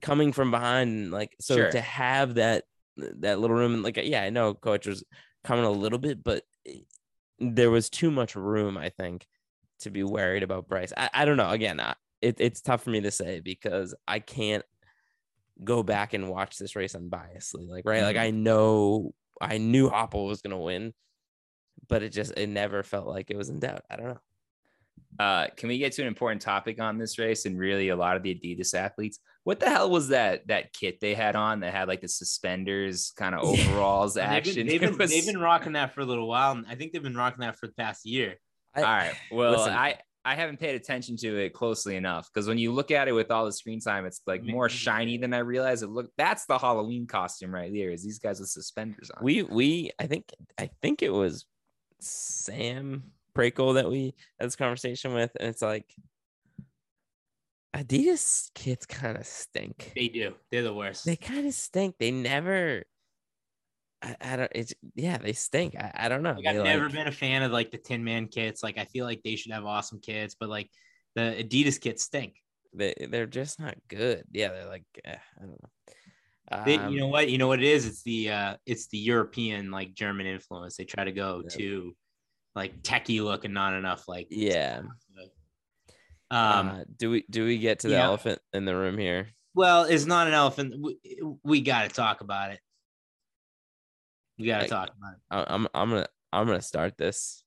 coming from behind, and, like so Sure. to have that that little room and like yeah, I know Koech was coming a little bit, but there was too much room, I think, to be worried about Bryce. I, I don't know. Again, I, it, it's tough for me to say because I can't go back and watch this race unbiasedly. Like, right? Like Mhm. I know I knew Hoppel was gonna win, but it just it never felt like it was in doubt. I don't know. Uh, can we get to an important topic on this race and really a lot of the Adidas athletes? What the hell was that that kit they had on that had like the suspenders kind of (laughs) overalls They've action? (laughs) been, they've, been, was- they've been rocking that for a little while. And I think they've been rocking that for the past year. I, all right. Well, listen. I I haven't paid attention to it closely enough because when you look at it with all the screen time, it's like more shiny than I realized. It look that's the Halloween costume right there. Is these guys with suspenders on? we we I think I think it was Sam Prakel that we had this conversation with, and it's like Adidas kids kind of stink. They do. They're the worst. They kind of stink. They never. I, I don't. It's yeah. They stink. I, I don't know. Like, I've never been a fan of like the Tin Man kits. Like I feel like they should have awesome kits, but like the Adidas kits stink. They they're just not good. Yeah, they're like eh, I don't know. They, Um, you know what? You know what it is? It's the uh it's the European like German influence. They try to go Yeah. to like techie look and not enough like Yeah. um uh, do we do we get to the yeah. elephant in the room here? well it's not an elephant. We, we gotta talk about it. We gotta Like- talk about it. I'm I'm gonna I'm gonna start this.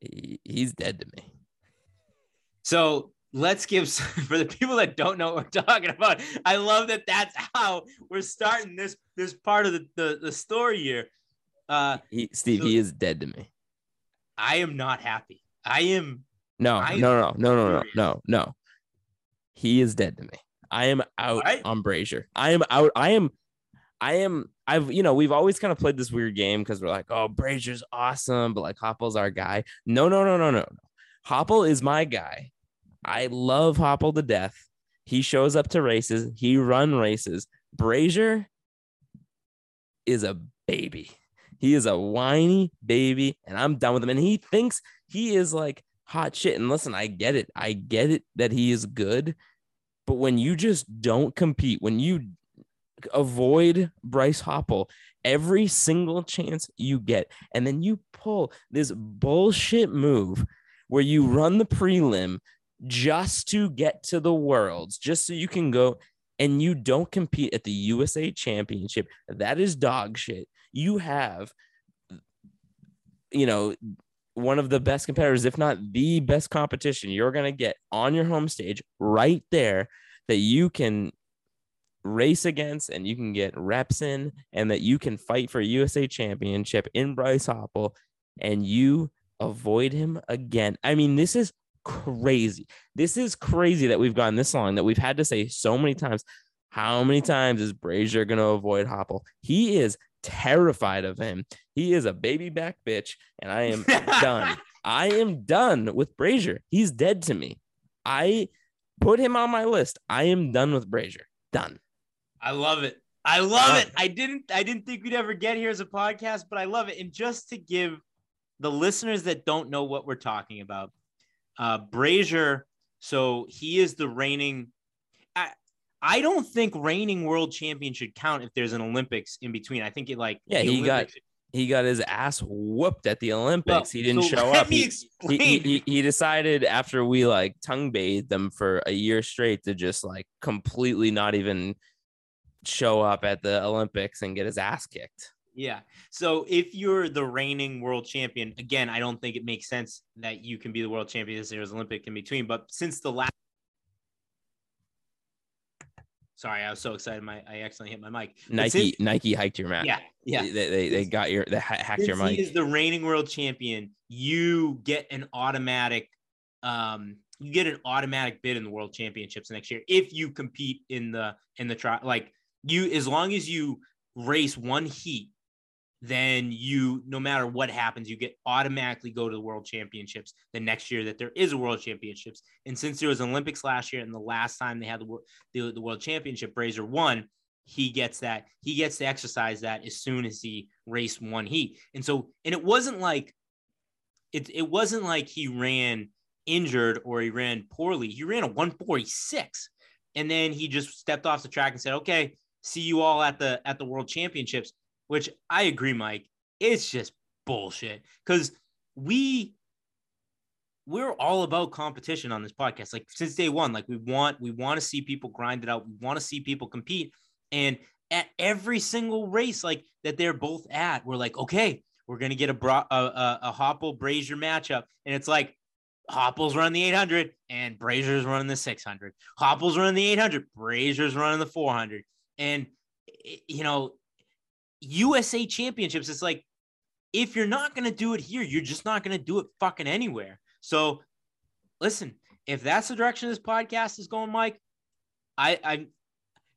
He, he's dead to me. So let's give (laughs) for the people that don't know what we're talking about. I love that that's how we're starting this this part of the the, the story here. Uh, He Steve, So- he is dead to me. I am not happy. I am. No, I no, no, no, no, no, no, no. He is dead to me. I am out Alright. on Brazier. I am out. I am, I am. I've, you know, we've always kind of played this weird game because we're like, oh, Brazier's awesome, but like Hoppel's our guy. No, no, no, no, no, no. Hoppel is my guy. I love Hoppel to death. He shows up to races. He run races. Brazier is a baby. He is a whiny baby, and I'm done with him. And he thinks he is like hot shit. And listen, I get it. I get it that he is good. But when you just don't compete, when you avoid Bryce Hoppel every single chance you get, and then you pull this bullshit move where you run the prelim just to get to the worlds, just so you can go and you don't compete at the USA Championship. That is dog shit. You have, you know, one of the best competitors, if not the best competition you're going to get on your home stage right there that you can race against and you can get reps in and that you can fight for a USA championship in Bryce Hoppel and you avoid him again. I mean, this is crazy. This is crazy that we've gone this long that we've had to say so many times. How many times is Brazier going to avoid Hoppel? He is terrified of him. He is a baby back bitch, and I am done. (laughs) I am done with Brazier. He's dead to me. I put him on my list. I am done with Brazier. Done. I love it. I love it. I didn't I didn't think we'd ever get here as a podcast, but I love it. And just to give the listeners that don't know what we're talking about, uh Brazier, so he is the reigning I I don't think reigning world champion should count if there's an Olympics in between. I think it like Yeah, he got- He got his ass whooped at the Olympics. Well, he didn't so show up. He, he, he, he decided after we like tongue bathed them for a year straight to just like completely not even show up at the Olympics and get his ass kicked. Yeah. So if you're the reigning world champion, again, I don't think it makes sense that you can be the world champion if there's Olympic in between. But since the last, sorry, I was so excited, my I accidentally hit my mic. Nike since- Nike hiked your mat. yeah, yeah. They, they, they got your they ha- hacked your mic. he is the reigning world champion, you get an automatic, um, you get an automatic bid in the world championships next year if you compete in the in the trial. Like you, as long as you race one heat, then you, no matter what happens, you get automatically go to the world championships the next year that there is a world championships. And since there was Olympics last year and the last time they had the the, the world championship, Brazier won. He gets that. He gets to exercise that as soon as he raced one heat. And so, and it wasn't like it. It wasn't like he ran injured or he ran poorly. He ran a 146, and then he just stepped off the track and said, "Okay, see you all at the at the world championships." Which I agree, Mike. It's just bullshit because we we're all about competition on this podcast. Like since day one, like we want we want to see people grind it out. We want to see people compete. And at every single race, like that they're both at, we're like, okay, we're gonna get a bra- a, a, a Hoppel Brazier matchup, and it's like Hoppel's running the 800 and Brazier's running the 600. Hoppel's running the 800, Brazier's running the 400, and you know, USA Championships. It's like if you're not gonna do it here, you're just not gonna do it fucking anywhere. So, listen, if that's the direction this podcast is going, Mike, I, I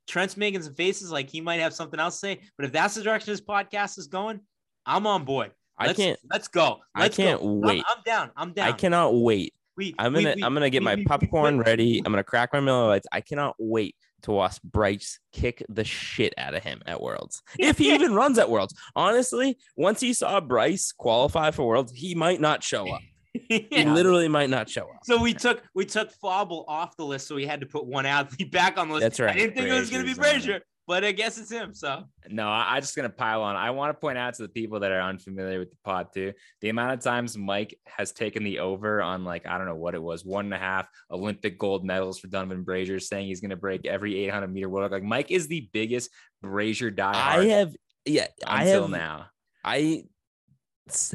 Trent's making some faces like he might have something else to say. But if that's the direction this podcast is going, I'm on board. I Let's, can't Let's go. I Let's can't go. I'm- wait. I'm, down. I'm down. I cannot wait. We, I'm gonna we- I'm gonna get we- my popcorn ready. I'm gonna crack my Miller Lites. I cannot wait to watch Bryce kick the shit out of him at Worlds. If he (laughs) even runs at Worlds. Honestly, once he saw Bryce qualify for Worlds, he might not show up. (laughs) He literally might not show up. So we took we took Fauble off the list, so we had to put one athlete back on the list. That's right. I didn't think it was gonna be Brazier's on Brazier, but I guess it's him. So No, I, I just gonna pile on. I want to point out to the people that are unfamiliar with the pod too, the amount of times Mike has taken the over on like I don't know what it was, one and a half Olympic gold medals for Donavan Brazier, saying he's gonna break every 800 meter world. Like Mike is the biggest Brazier diehard I have yeah, I until have now. I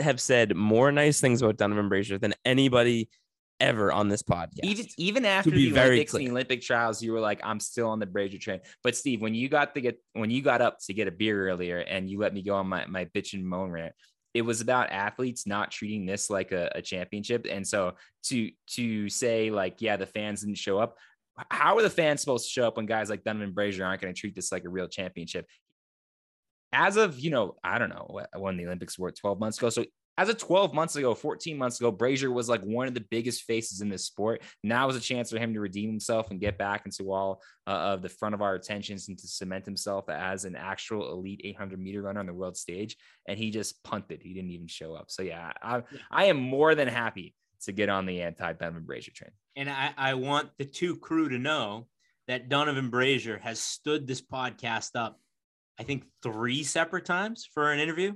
have said more nice things about Donavan Brazier than anybody ever on this podcast. Even even after the very Olympics the. Olympic trials, you were like, I'm still on the Brazier train. But Steve, when you got to get when you got up to get a beer earlier and you let me go on my, my bitch and moan rant, it was about athletes not treating this like a, a championship. And so to to say, like, yeah, the fans didn't show up. How are the fans supposed to show up when guys like Donavan Brazier aren't going to treat this like a real championship? As of, you know, I don't know when the Olympics were 12 months ago. So as of 12 months ago, 14 months ago, Brazier was like one of the biggest faces in this sport. Now is a chance for him to redeem himself and get back into all uh, of the front of our attentions and to cement himself as an actual elite 800 meter runner on the world stage. And he just punted. He didn't even show up. So yeah, I, I am more than happy to get on the anti Donavan Brazier train. and I, I want the two crew to know that Donavan Brazier has stood this podcast up, I think three separate times for an interview.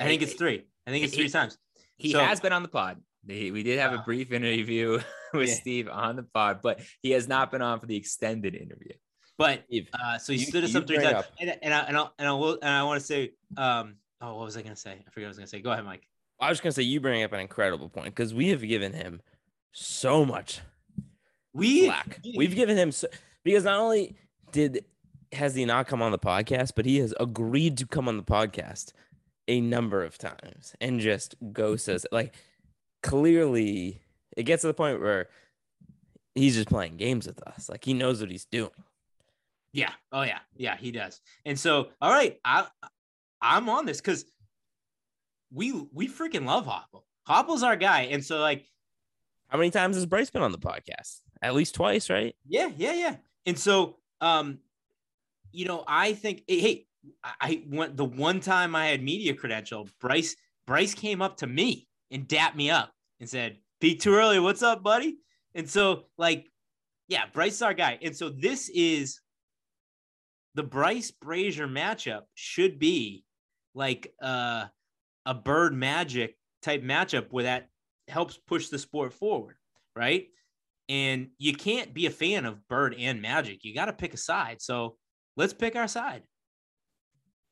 I think it's three. I think it's three He- times. He So- has been on the pod. We did have a brief interview (laughs) with Yeah. Steve on the pod, but he has not been on for the extended interview. But uh, so he you- stood us you up three times, up- and and I and I and I will and I want to say, um, oh, what was I gonna say? I forget what I was gonna say. Go ahead, Mike. I was gonna say you bring up an incredible point because we have given him so much We slack. We've given him so, because not only did has he not come on the podcast, but he has agreed to come on the podcast a number of times and just ghosts us. Like clearly, it gets to the point where he's just playing games with us. Like he knows what he's doing. Yeah. Oh yeah. Yeah, he does. And so, all right, I I'm on this because we we freaking love Hoppel. Hoppel's our guy. And so like, How many times has Bryce been on the podcast? At least twice, right? yeah, yeah, yeah. And so um, you know, I think hey, I, went the one time I had media credential, Bryce, Bryce came up to me and dapped me up and said, Peak too early, what's up, buddy? And so, like, yeah, Bryce is our guy. And so this is the Bryce Brazier matchup should be like uh, a bird magic type matchup where that helps push the sport forward, right? And you can't be a fan of bird and magic. You got to pick a side. So let's pick our side.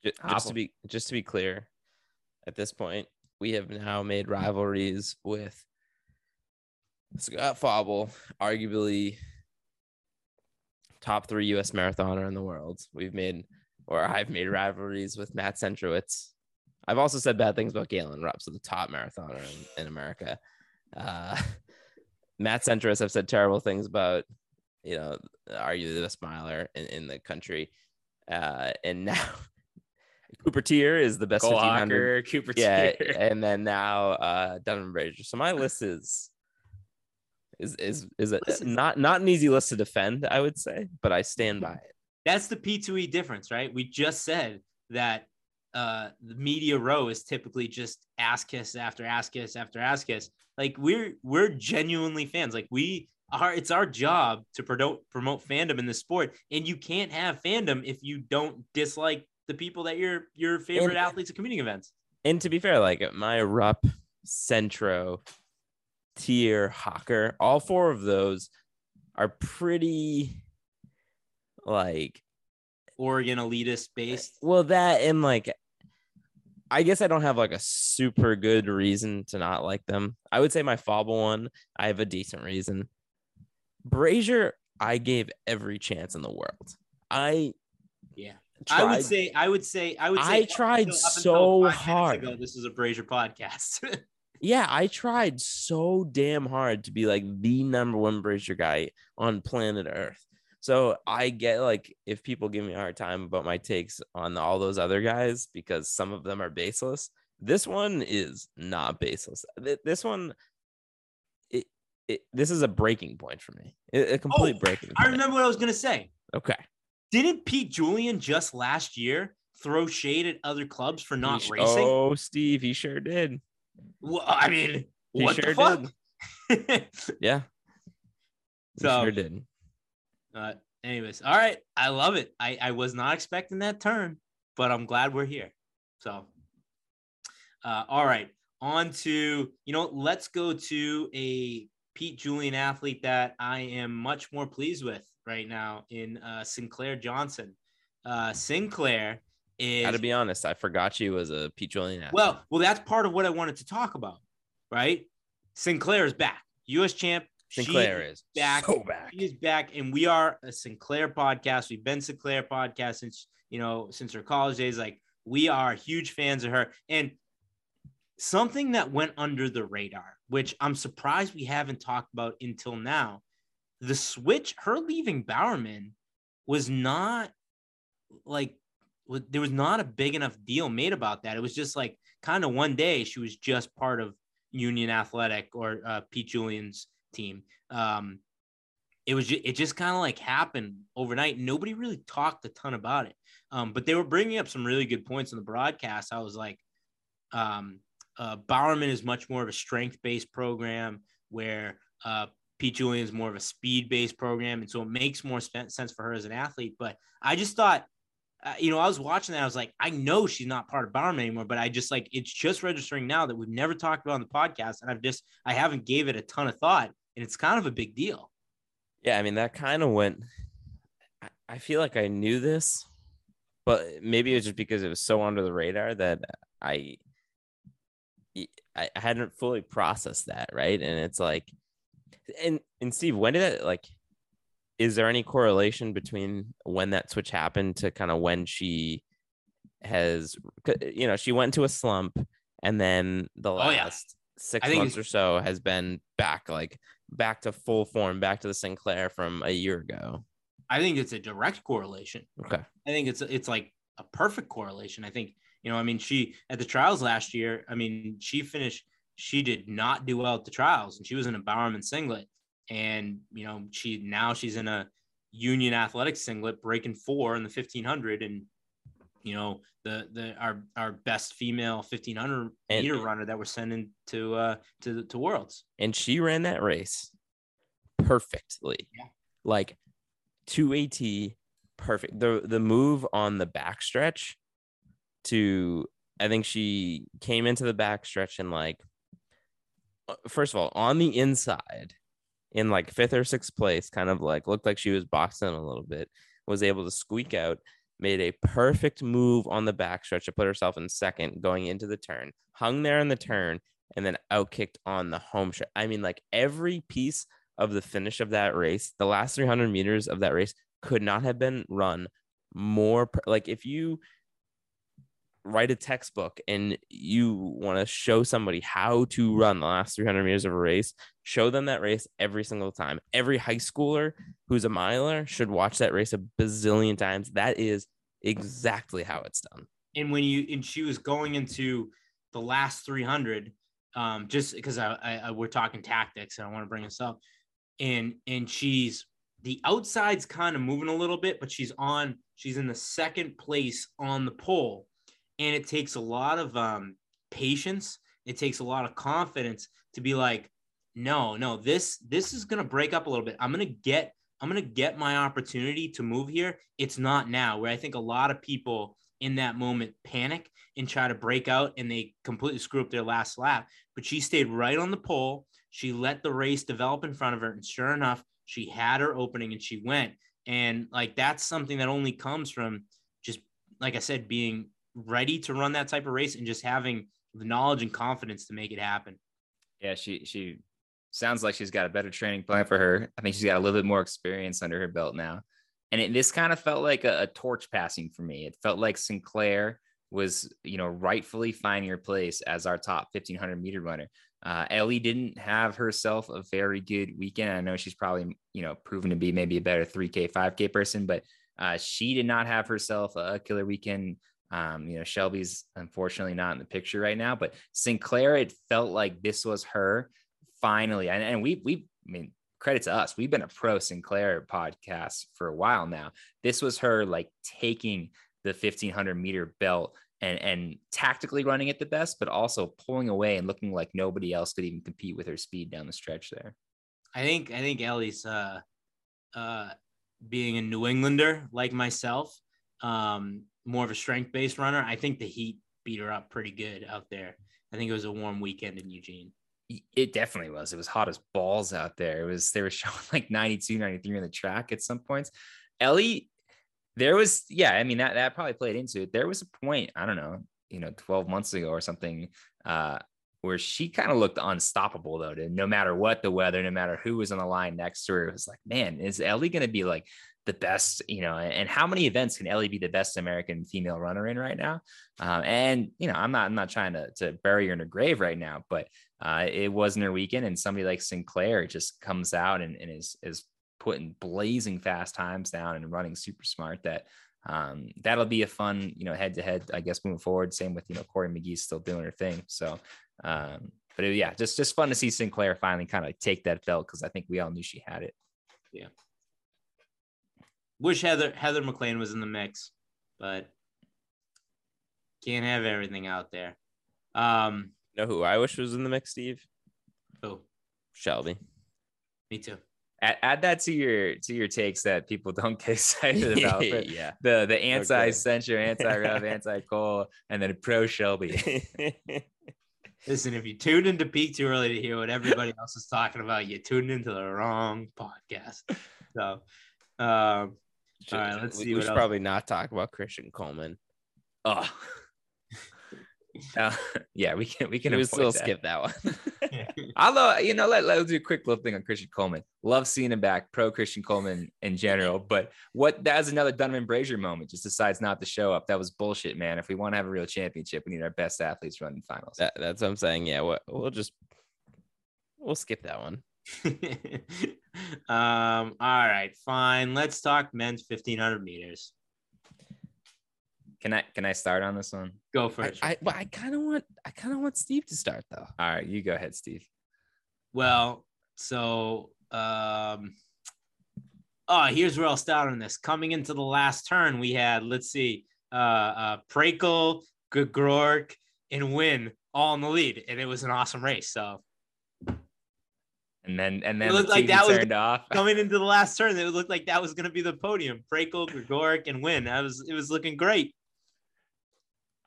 Ju- Just, to be just to be clear, at this point, we have now made rivalries with Scott Fauble, arguably top three U.S. marathoner in the world. We've made, or I've made rivalries with Matt Centrowitz. I've also said bad things about Galen Rupp, so the top marathoner in, in America. Uh, (laughs) Matt Centrowitz, I've said terrible things about. You know, are you the best miler in, in the country? Uh, and (laughs) now Cooper Teare is the best Cole 1500. Hocker, Cooper Yeah, Teare. (laughs) and then now uh Donavan Brazier. So my list is is is is a, not not an easy list to defend, I would say, but I stand by it. That's the P2E difference, right? We just said that uh, the media row is typically just ass kiss after ass kiss after ass kiss. Like we're we're genuinely fans. Like we are. It's our job to promote promote fandom in the sport, and you can't have fandom if you don't dislike the people that your your favorite And- athletes at community events. And to be fair, like my Rupp, Centro, Teare, Hocker, all four of those are pretty like Oregon elitist based. Well, that and like, I guess I don't have like a super good reason to not like them. I would say my Fauble one, I have a decent reason. Brazier, I gave every chance in the world. I Yeah. Tried, I would say, I would say, I would say, I tried so hard. ago, this is a Brazier podcast. (laughs) yeah, I tried so damn hard to be like the number one Brazier guy on planet Earth. So I get like if people give me a hard time about my takes on all those other guys because some of them are baseless. This one is not baseless. This one, it, it this is a breaking point for me. A a oh, complete Oh, breaking. I remember what I was gonna say. Okay, Didn't Pete Julian just last year throw shade at other clubs for not He racing? Oh, Steve, he sure did. Well, I mean, He what sure the fuck? (laughs) Yeah, he So- sure did. uh, anyways, all right. I love it. I, I was not expecting that turn, but I'm glad we're here. So, uh, all right. On to, you know, let's go to a Pete Julian athlete that I am much more pleased with right now in uh, Sinclair Johnson. Uh, Sinclair is Got to be honest, I forgot you was a Pete Julian. athlete. Well, well, that's part of what I wanted to talk about, right? Sinclair is back, U.S. champ. She Sinclair is back. so back. She is back, and we are a Sinclair podcast. We've been Sinclair podcast since you know since her college days. Like we are huge fans of her, and something that went under the radar, which I'm surprised we haven't talked about until now. The switch, her leaving Bowerman, was not like there was not a big enough deal made about that. It was just like kind of one day she was just part of Union Athletic or uh, Pete Julian's team. Um, it was ju- it just kind of like happened overnight. Nobody really talked a ton about it, um, but they were bringing up some really good points in the broadcast. I was like, um, uh, Bowerman is much more of a strength based program where uh, Pete Julian is more of a speed based program, and so it makes more sense for her as an athlete. But I just thought uh, you know, I was watching that. I was like, I know she's not part of Bowerman anymore, but I just like it's just registering now that we've never talked about on the podcast, and I've just I haven't gave it a ton of thought. and it's kind of a big deal. Yeah, I mean that kind of went. I- feel like I knew this, but maybe it was just because it was so under the radar that I I hadn't fully processed that, right? And it's like, and and Steve, when did it like? Is there any correlation between when that switch happened to kind of when she has, you know, she went to a slump, and then the Oh, yeah. last six months or so has been back, like back to full form, back to the Sinclair from a year ago. I think it's a direct correlation. Okay. I think it's it's like a perfect correlation. I think you know. I mean, she at the trials last year. I mean, she finished. She did not do well at the trials, and she was in a Bowerman singlet. And you know, she now she's in a Union Athletics singlet, breaking four in the fifteen hundred, and you know the the our our best female fifteen hundred And- meter runner that we're sending to uh to to Worlds. and she ran that race perfectly. Yeah. Like 2AT perfect. The the move on the backstretch to I think she came into the backstretch and like Uh, first of all, on the inside in like fifth or sixth place, kind of like looked like she was boxing a little bit, was able to squeak out, made a perfect move on the backstretch to put herself in second going into the turn, hung there in the turn, and then outkicked on the home stretch. I mean, like every piece of the finish of that race, the last 300 meters of that race could not have been run more. Per- like if you write a textbook and you want to show somebody how to run the last 300 meters of a race, show them that race every single time. Every high schooler who's a miler should watch that race a bazillion times. That is exactly how it's done. and when you and she was going into the last 300 um just because I, I, I we're talking tactics and i want to bring this up and and she's the outside's kind of moving a little bit but she's on she's in the second place on the pole and it takes a lot of um patience it takes a lot of confidence to be like no no this this is gonna break up a little bit i'm gonna get i'm gonna get my opportunity to move here it's not now where i think a lot of people in that moment panic and try to break out and they completely screw up their last lap. But she stayed right on the pole. She let the race develop in front of her. And sure enough, she had her opening and she went. And like that's something that only comes from just, like I said, being ready to run that type of race and just having the knowledge and confidence to make it happen. Yeah, she she sounds like she's got a better training plan for her. I think she's got a little bit more experience under her belt now. And it, this kind of felt like a, a torch passing for me. It felt like Sinclair was, you know, rightfully finding her place as our top 1500 meter runner. Uh, Ellie didn't have herself a very good weekend. I know she's probably, you know, proven to be maybe a better 3K, 5K person, but uh, she did not have herself a killer weekend. Um, you know, Shelby's unfortunately not in the picture right now, but Sinclair, it felt like this was her finally. And, and we, we, I mean, credit to us. We've been a pro Sinclair podcast for a while now. This was her like taking the 1500 meter belt and, and tactically running it the best, but also pulling away and looking like nobody else could even compete with her speed down the stretch there. I think I think Ellie's uh uh being a New Englander like myself, um, more of a strength based runner. I think the heat beat her up pretty good out there. I think it was a warm weekend in Eugene. It definitely was. It was hot as balls out there. It was, they were (laughs) showing like 92, 93 on the track at some points. Ellie, there was, yeah, I mean, that, that probably played into it. There was a point, I don't know, you know, 12 months ago or something, uh, where she kind of looked unstoppable though. No matter what the weather, no matter who was on the line next to her, it was like, man, is Ellie going to be like the best, you know, and how many events can Ellie be the best American female runner in right now? Um, and you know, I'm not, I'm not trying to, to bury her in her grave right now, but uh, it wasn't her weekend. And somebody like Sinclair just comes out and, and is, is putting blazing fast times down and running super smart that, um, that'll be a fun, you know, head to head, I guess, moving forward. Same with, you know, Cory McGee still doing her thing. So, um, but it, yeah, just, just fun to see Sinclair finally kind of take that belt. Cause I think we all knew she had it. Wish Heather Heather MacLean was in the mix, but can't have everything out there. Um, know who I wish was in the mix, Steve? oh, Shelby. me too. Add, add that to your, to your takes that people don't (laughs) get excited (laughs) about. yeah. The, the anti censor, anti rev, anti Cole, and then pro Shelby. (laughs) Listen, if you tuned into peak too early to hear what everybody else is talking about, you tuned into the wrong podcast. So, um, All right, let's we, see We should else. probably not talk about Christian Coleman. Oh. (laughs) Uh, yeah, we can we can we still that. skip that one? Although you know, let, let's do a quick little thing on Christian Coleman. Love seeing him back, pro Christian Coleman in general. But what that was another Donavan Brazier moment. Just decides not to show up. That was bullshit, man. If we want to have a real championship, we need our best athletes running finals. That, that's what I'm saying. Yeah, we'll, we'll just we'll skip that one. (laughs) um, all right, fine. Let's talk men's 1500 meters. Can I can I start on this one? Go for I, it. I, but I kind of want I kind of want Steve to start though. All right, you go ahead, Steve. Well, so um oh, here's where I'll start on this. Coming into the last turn, we had let's see, uh uh Prakel, Gregorek, and Wynn all in the lead, and it was an awesome race. So And then and then it looked the like that was- turned off. (laughs) coming into the last turn, it looked like that was gonna be the podium. Prakel, Gregorek, and Wynn. That was it was looking great.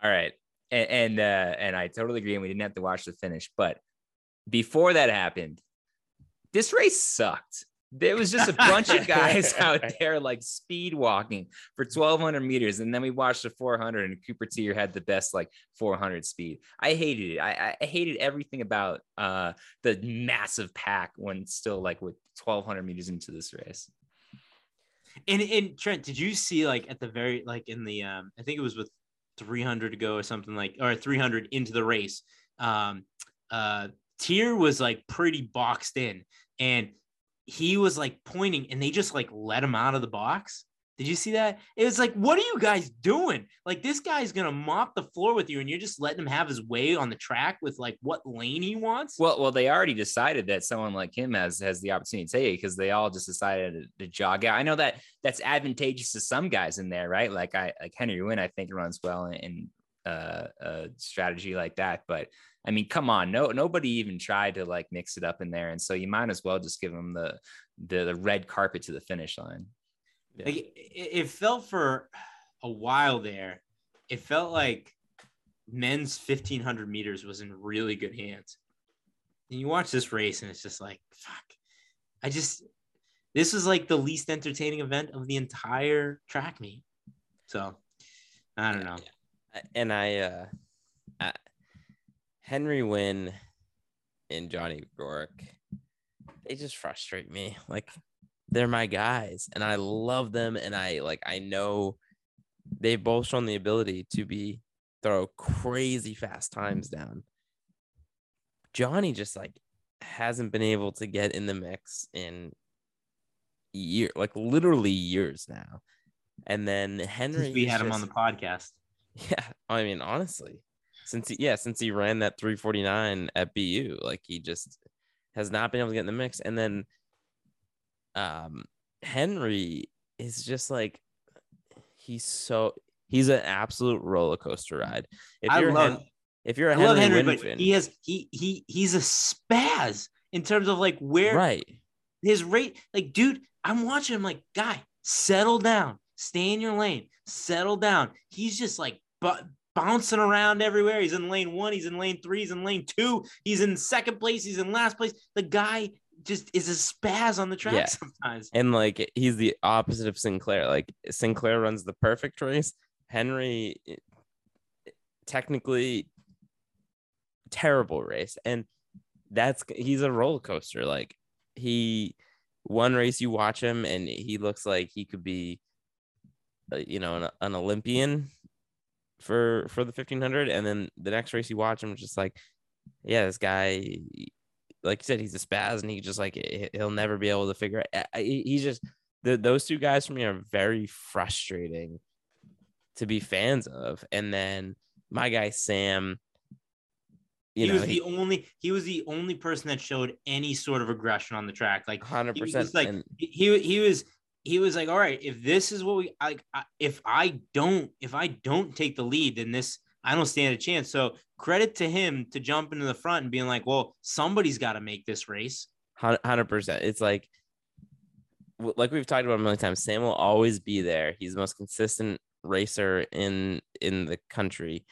All right. And and, uh, and I totally agree. And we didn't have to watch the finish. But before that happened, this race sucked. There was just a bunch of (laughs) guys out there like speed walking for 1200 meters. And then we watched the 400 and Cooper Teare had the best like 400 speed. I hated it. I, I hated everything about uh, the massive pack when still like with 1200 meters into this race. And and Trent, did you see like at the very like in the um I think it was with 300 to go or something like or 300 into the race. Um uh Teare was like pretty boxed in and he was like pointing and they just like let him out of the box. Did you see that? It was like, what are you guys doing? Like this guy's gonna mop the floor with you, and you're just letting him have his way on the track with like what lane he wants. Well, well, they already decided that someone like him has has the opportunity to take because they all just decided to, to jog out. I know that that's advantageous to some guys in there, right? Like I like Henry Wynn, I think runs well in, in uh, a strategy like that. But I mean, come on, no nobody even tried to like mix it up in there, and so you might as well just give them the the, the red carpet to the finish line. Like it, it felt for a while there, it felt like men's 1500 meters was in really good hands. And you watch this race and it's just like, fuck. I just, this was like the least entertaining event of the entire track meet. So I don't know. And I, uh, I, Henry Wynn and Johnny Gregorek, they just frustrate me. (laughs) Like they're my guys, and I love them, and I like I know they've both shown the ability to be throw crazy fast times down. Johnny just like hasn't been able to get in the mix in year like literally years now. And then Henry Since we had him on the podcast. (laughs) yeah, I mean, honestly, since he, yeah, since he ran that 349 at BU, like he just has not been able to get in the mix. And then um Henry is just like he's so he's an absolute roller coaster ride. If I you're love, Hen- if you're a I love Henry, Henry, but he has, he, he, he's a spaz in terms of like where right. his rate, like, dude, I'm watching him like, guy, settle down, stay in your lane, settle down. He's just like bu- bouncing around everywhere. He's in lane one, he's in lane three, he's in lane two, he's in second place, he's in last place. The guy just is a spaz on the track Yeah. sometimes. And like he's the opposite of Sinclair. Like Sinclair runs the perfect race. Henry eh, technically terrible race. And that's he's a roller coaster. Like he one race you watch him and he looks like he could be uh, you know an, an Olympian for for the 1500 and then the next race you watch him just like yeah this guy like you said he's a spaz and he just like he- he'll never be able to figure it he's just the, those two guys for me are very frustrating to be fans of and then my guy sam you he know was the only he was the only person that showed any sort of aggression on the track. Like hundred he was like and he he was he was like all right if this is what we like if i don't if i don't take the lead then this i don't stand a chance so credit to him to jump into the front and being like well somebody's got to make this race hundred percent. It's like, like we've talked about a million times. Sam will always be there. He's the most consistent racer in in the country,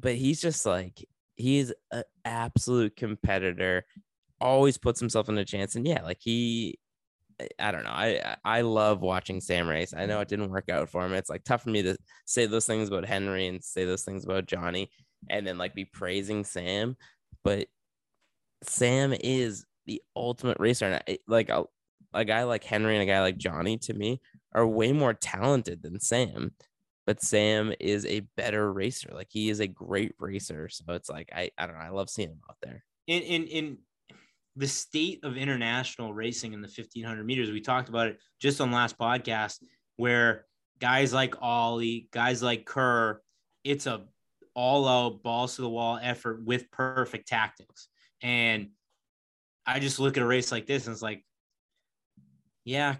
but he's just like he's an absolute competitor. Always puts himself in a chance, and yeah, like he I don't know. I I love watching Sam race. I know it didn't work out for him. It's like tough for me to say those things about Henry and say those things about Johnny and then like be praising Sam, but Sam is the ultimate racer and I, like a, a guy like Henry and a guy like Johnny to me are way more talented than Sam. But Sam is a better racer. Like he is a great racer. So it's like I I don't know. I love seeing him out there. in in in the state of international racing in the 1500 meters. We talked about it just on last podcast where guys like ollie guys like kerr it's a all out balls to the wall effort with perfect tactics. And i just look at a race like this and it's like yeah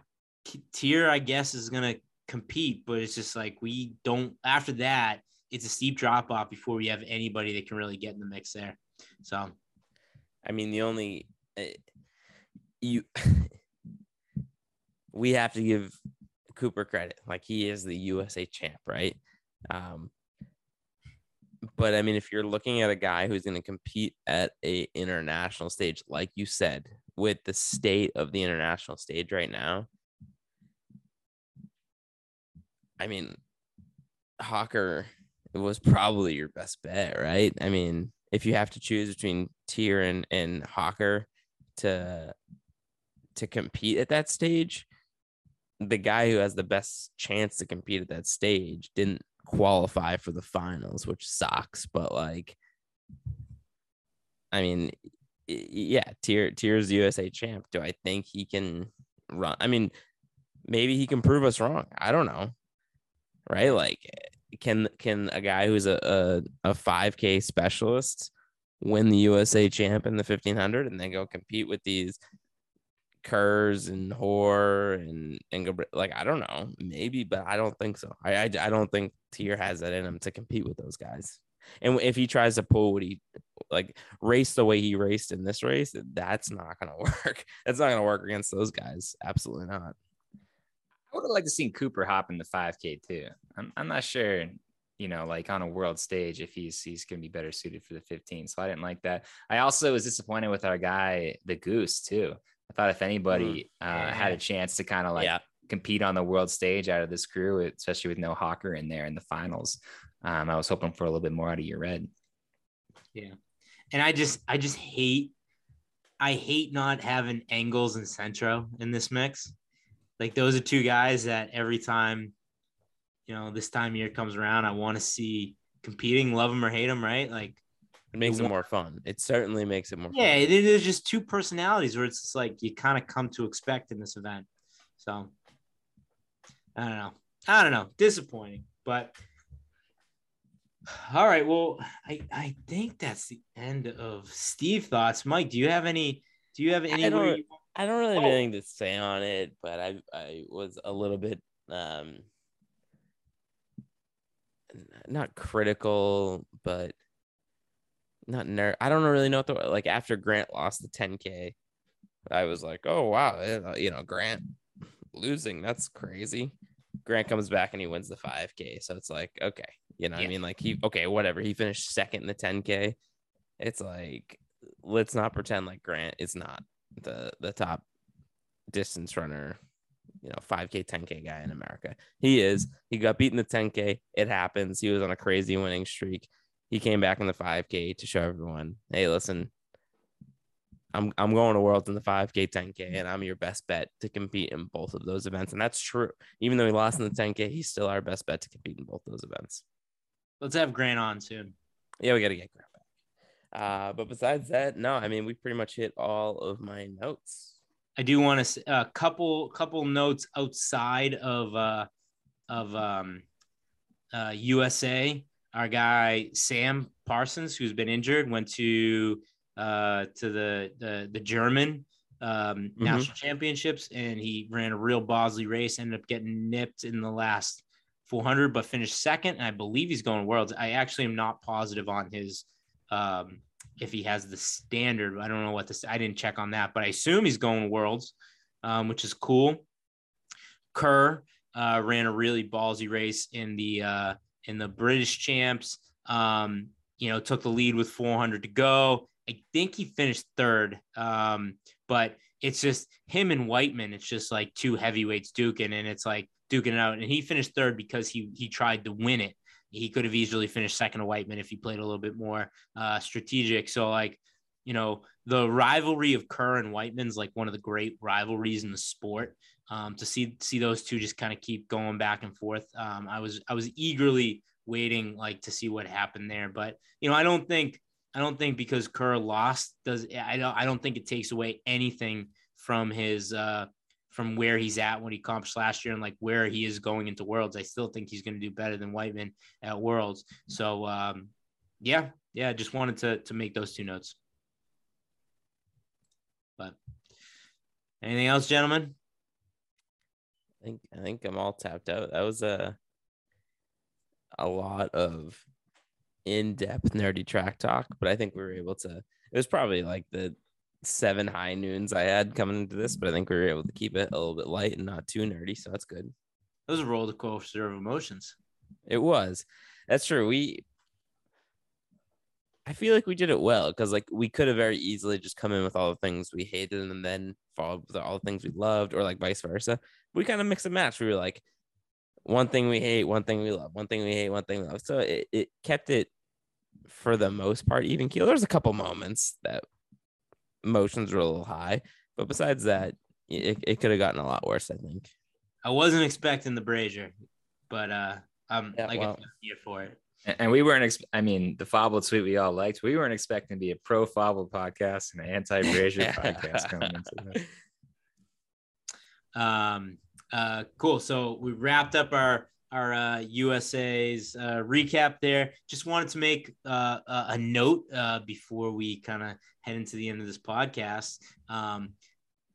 Teare i guess is going to compete but it's just like we don't after that it's a steep drop off before we have anybody that can really get in the mix there. So. I mean, the only you (laughs) we have to give Cooper credit. Like he is the USA champ, right? Um, but I mean, if you're looking at a guy who's going to compete at a international stage, like you said, with the state of the international stage right now, I mean, Hocker was probably your best bet, right? I mean, if you have to choose between Teare and and Hocker to to compete at that stage, the guy who has the best chance to compete at that stage didn't qualify for the finals, which sucks. But like, I mean, yeah, Teare Teare's USA champ. Do I think he can run? I mean, maybe he can prove us wrong. I don't know. Right? Like, can can a guy who's a a, a 5K specialist win the USA champ in the 1500 and then go compete with these Kerrs and Hoare and and like I don't know. Maybe but I don't think so. I, I I don't think Teare has that in him to compete with those guys. And if he tries to pull what he like race the way he raced in this race that's not gonna (laughs) work. That's not gonna work against those guys. Absolutely not. I would have liked to seen Cooper hop in the 5K too. I'm, I'm not sure, you know, like on a world stage if he's he's gonna be better suited for the 15. So I didn't like that. I also was disappointed with our guy, the Goose, too. I thought if anybody mm, uh, had a chance to kind of like yeah. compete on the world stage out of this crew, especially with no Hocker in there in the finals, um, I was hoping for a little bit more out of your red. Yeah, and I just I just hate I hate not having Engels and Centro in this mix like those are two guys that every time, you know, this time year comes around, I want to see competing, love them or hate them, right? Like it makes it more fun. It certainly makes it more yeah, fun. there's just two personalities where it's just like you kind of come to expect in this event. So I don't know. I don't know. Disappointing, but (sighs) all right. Well, I, I think that's the end of Steve thoughts. Mike, do you have any do you have any I don't, I don't really have oh. anything to say on it, but I I was a little bit um not critical, but not ner- I don't really know what the like after Grant lost the 10k, I was like, oh wow, eh, you know Grant losing that's crazy. Grant comes back and he wins the 5k, so it's like okay, you know yeah. I mean like he okay whatever he finished second in the 10k. It's like let's not pretend like Grant is not the the top distance runner, you know, 5K, 10K guy in America. He is. He got beaten the 10K. It happens. He was on a crazy winning streak. He came back in the 5K to show everyone, hey, listen, I'm I'm going to Worlds in the 5K, 10K, and I'm your best bet to compete in both of those events. And that's true. Even though he lost in the 10K, he's still our best bet to compete in both those events. Let's have Grant on soon. Yeah, we got to get Grant back. uh, but besides that, no, I mean, we pretty much hit all of my notes. I do want to a uh, couple couple notes outside of uh, of um, uh, USA. Our guy Sam Parsons, who's been injured, went to uh, to the the, the German um, mm-hmm. national championships, and he ran a real Bosley race. Ended up getting nipped in the last 400, but finished second. And I believe he's going worlds. I actually am not positive on his um, if he has the standard. I don't know what this. I didn't check on that, but I assume he's going worlds, um, which is cool. Kerr uh, ran a really ballsy race in the uh, in the British champs. Um, you know, took the lead with 400 to go. I think he finished third. Um, but it's just him and Wightman. It's just like two heavyweights duking, and it's like duking it out. And he finished third because he he tried to win it. He could have easily finished second to Wightman if he played a little bit more uh, strategic. So like, you know, the rivalry of Kerr and Wightman's like one of the great rivalries in the sport. Um, to see see those two just kind of keep going back and forth. Um, I was I was eagerly waiting like to see what happened there, but you know, I don't think I don't think because Kerr lost does I don't I don't think it takes away anything from his uh from where he's at when he accomplished last year and like where he is going into worlds. I still think he's going to do better than Wightman at worlds. So um yeah, yeah, just wanted to to make those two notes. But anything else, gentlemen? I think I think I'm all tapped out. That was a a lot of in-depth nerdy track talk, but I think we were able to. It was probably like the seven high noons I had coming into this, but I think we were able to keep it a little bit light and not too nerdy, so that's good. It was a roller coaster of emotions. It was. That's true. We I feel like we did it well because like we could have very easily just come in with all the things we hated and then followed with all the things we loved, or like vice versa. We kind of mix and match. We were like, one thing we hate, one thing we love, one thing we hate, one thing we love. So it, it kept it for the most part even keel. There's a couple moments that emotions were a little high, but besides that, it, it could have gotten a lot worse, I think. I wasn't expecting the Brazier, but uh I'm Yeah, like well. here for it. And- And we weren't, ex- I mean, the Fauble tweet we all liked. We weren't expecting to be a pro Fauble podcast and an anti Brazier (laughs) podcast coming into that. (laughs) Um, uh, cool. So we wrapped up our our uh, USA's uh, recap there. Just wanted to make uh, a, a note uh, before we kind of head into the end of this podcast. Um,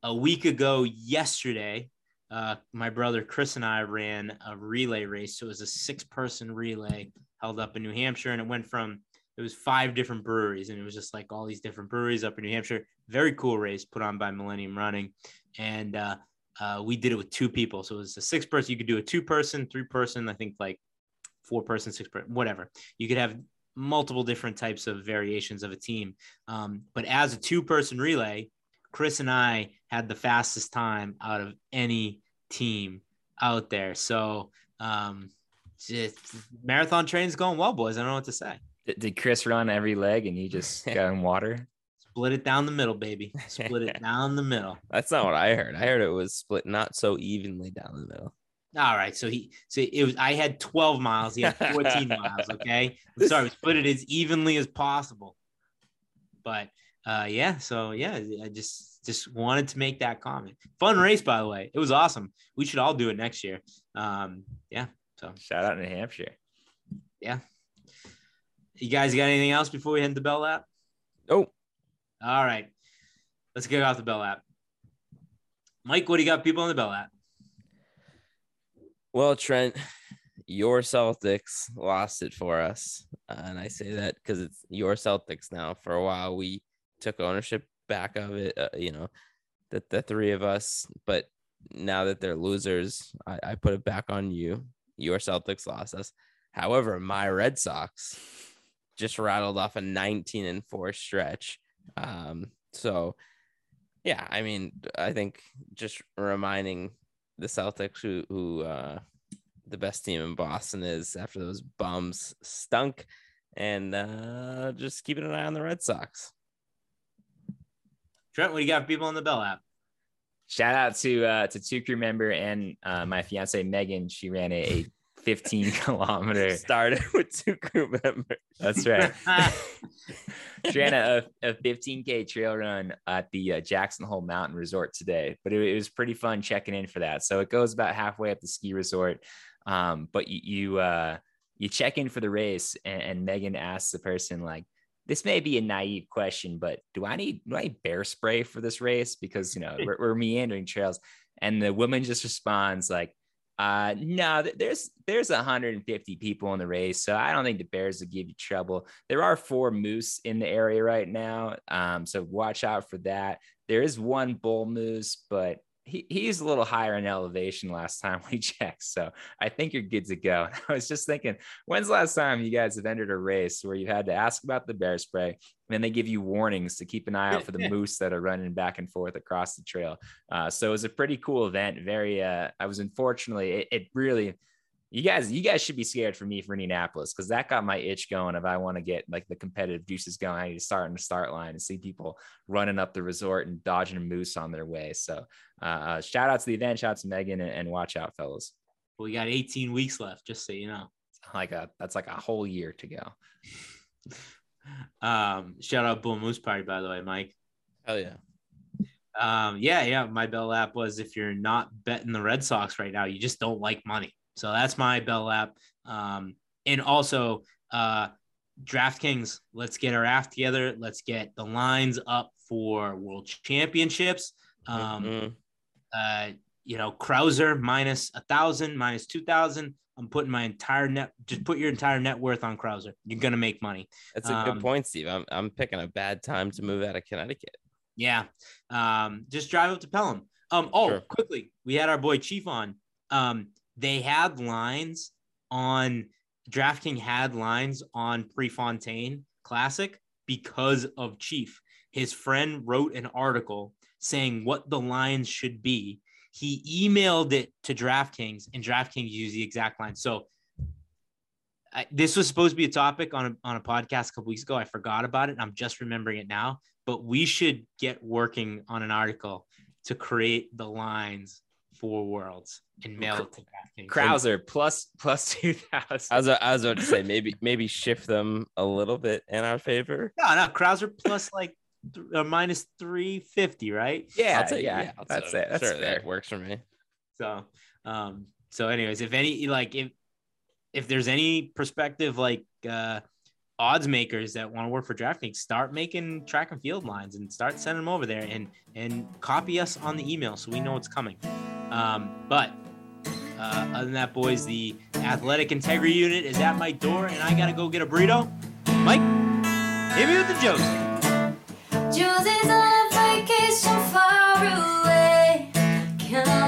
a week ago, yesterday, uh, my brother Chris and I ran a relay race. So it was a six person relay held up in New Hampshire, and it went from it was five different breweries, and it was just like all these different breweries up in New Hampshire. Very cool race put on by Millennium Running, and uh, we did it with two people. So it was a six person. You could do a two person, three person, I think like four person, six person, whatever. You could have multiple different types of variations of a team. Um, but as a two person relay, Chris and I had the fastest time out of any team out there. So um, just, marathon train's going well, boys. I don't know what to say. Did, did Chris run every leg and you just (laughs) got in water? Split it down the middle, baby. Split it (laughs) down the middle. That's not what I heard. I heard it was split not so evenly down the middle. All right. So he, so it was, I had 12 miles. He had 14 (laughs) miles. Okay. I'm sorry. We split it as evenly as possible. But uh, yeah. So yeah, I just, just wanted to make that comment. Fun race, by the way. It was awesome. We should all do it next year. Um, yeah. So Shout out New Hampshire. Yeah. You guys got anything else before we head to Bell Lap? Oh, All right. Let's kick off the Bell Lap. Mike, what do you got people on the Bell Lap? well, Trent, your Celtics lost it for us. Uh, and I say that because it's your Celtics now. For a while, we took ownership back of it, uh, you know, the, the three of us. But now that they're losers, I, I put it back on you. Your Celtics lost us. However, my Red Sox just rattled off a 19 and 4 stretch. Um, so, yeah, I mean, I think just reminding the Celtics who who uh the best team in Boston is after those bums stunk and uh just keeping an eye on the Red Sox. Trent, what do you got for people on the Bell Lap. Shout out to uh, to two crew member and uh, my fiance Megan. She ran a, a 15 (laughs) kilometer. Started (laughs) with two crew members. That's right. (laughs) she ran a, a 15k trail run at the uh, Jackson Hole Mountain Resort today, but it, it was pretty fun checking in for that. So it goes about halfway up the ski resort, um, but you you, uh, you check in for the race, and, and Megan asks the person like, "This may be a naive question, but do I need do I need bear spray for this race? Because you know we're, we're meandering trails." And the woman just responds like, uh, no, there's there's 150 people in the race, so I don't think the Bears will give you trouble. There are four moose in the area right now, um, so watch out for that. There is one bull moose, but he, he's a little higher in elevation last time we (laughs) checked. So I think you're good to go. (laughs) I was just thinking, when's the last time you guys have entered a race where you had to ask about the bear spray and then they give you warnings to keep an eye out for the (laughs) moose that are running back and forth across the trail? Uh, so it was a pretty cool event. Very, uh, I was unfortunately, it, it really, you guys, you guys should be scared for me for Indianapolis because that got my itch going. If I want to get like the competitive juices going, I need to start in the start line and see people running up the resort and dodging a moose on their way. So, uh, uh, shout out to the event, shout out to Megan, and, and watch out, fellas. Well, We got 18 weeks left, just so you know. Like a that's like a whole year to go. (laughs) Um, shout out Bull Moose Party, by the way, Mike. Hell yeah. Um, yeah, yeah. My bell lap was if you're not betting the Red Sox right now, you just don't like money. So that's my bell lap. Um, and also uh DraftKings, let's get our app together. Let's get the lines up for world championships. Um, Mhm. uh, you know, Crouser minus a thousand, minus two thousand. I'm putting my entire net. Just put your entire net worth on Crouser. You're gonna make money. That's a Um, good point, Steve. I'm, I'm picking a bad time to move out of Connecticut. Yeah. Um, just drive up to Pelham. Um, oh, Sure. quickly, we had our boy Chief on. Um, they had lines on DraftKings had lines on Prefontaine Classic because of Chief. His friend wrote an article saying what the lines should be. He emailed it to DraftKings, and DraftKings used the exact line. So I, this was supposed to be a topic on a, on a podcast a couple weeks ago. I forgot about it. And I'm just remembering it now. But we should get working on an article to create the lines for Worlds and mail it to DraftKings. Crouser plus plus (laughs) two thousand. I was, I was about to say maybe maybe shift them a little bit in our favor. No, no, Crouser plus like th- uh, minus 350, right? Yeah, I'll take yeah, I'll that's take it. That's sure, fair. that works for me. So, um, so anyways, if any like if if there's any perspective like uh odds makers that want to work for DraftKings, start making track and field lines and start sending them over there and and copy us on the email so we know it's coming. Um, but uh, other than that, boys, the athletic integrity unit is at my door, and I gotta go get a burrito. Mike, hit me with the is on a vacation far away. Come around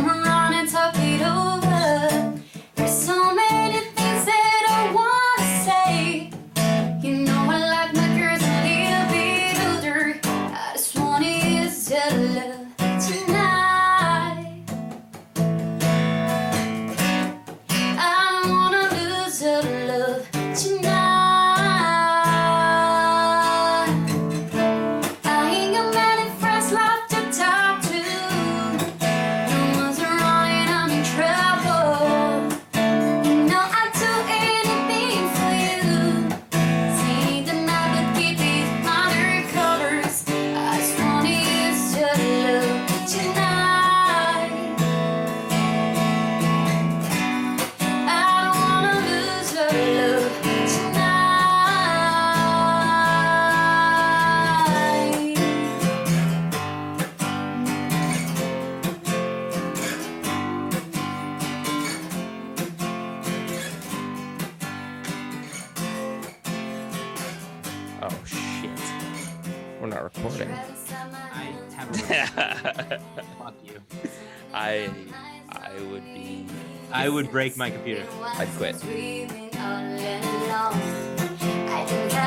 I would break my computer. I'd quit. I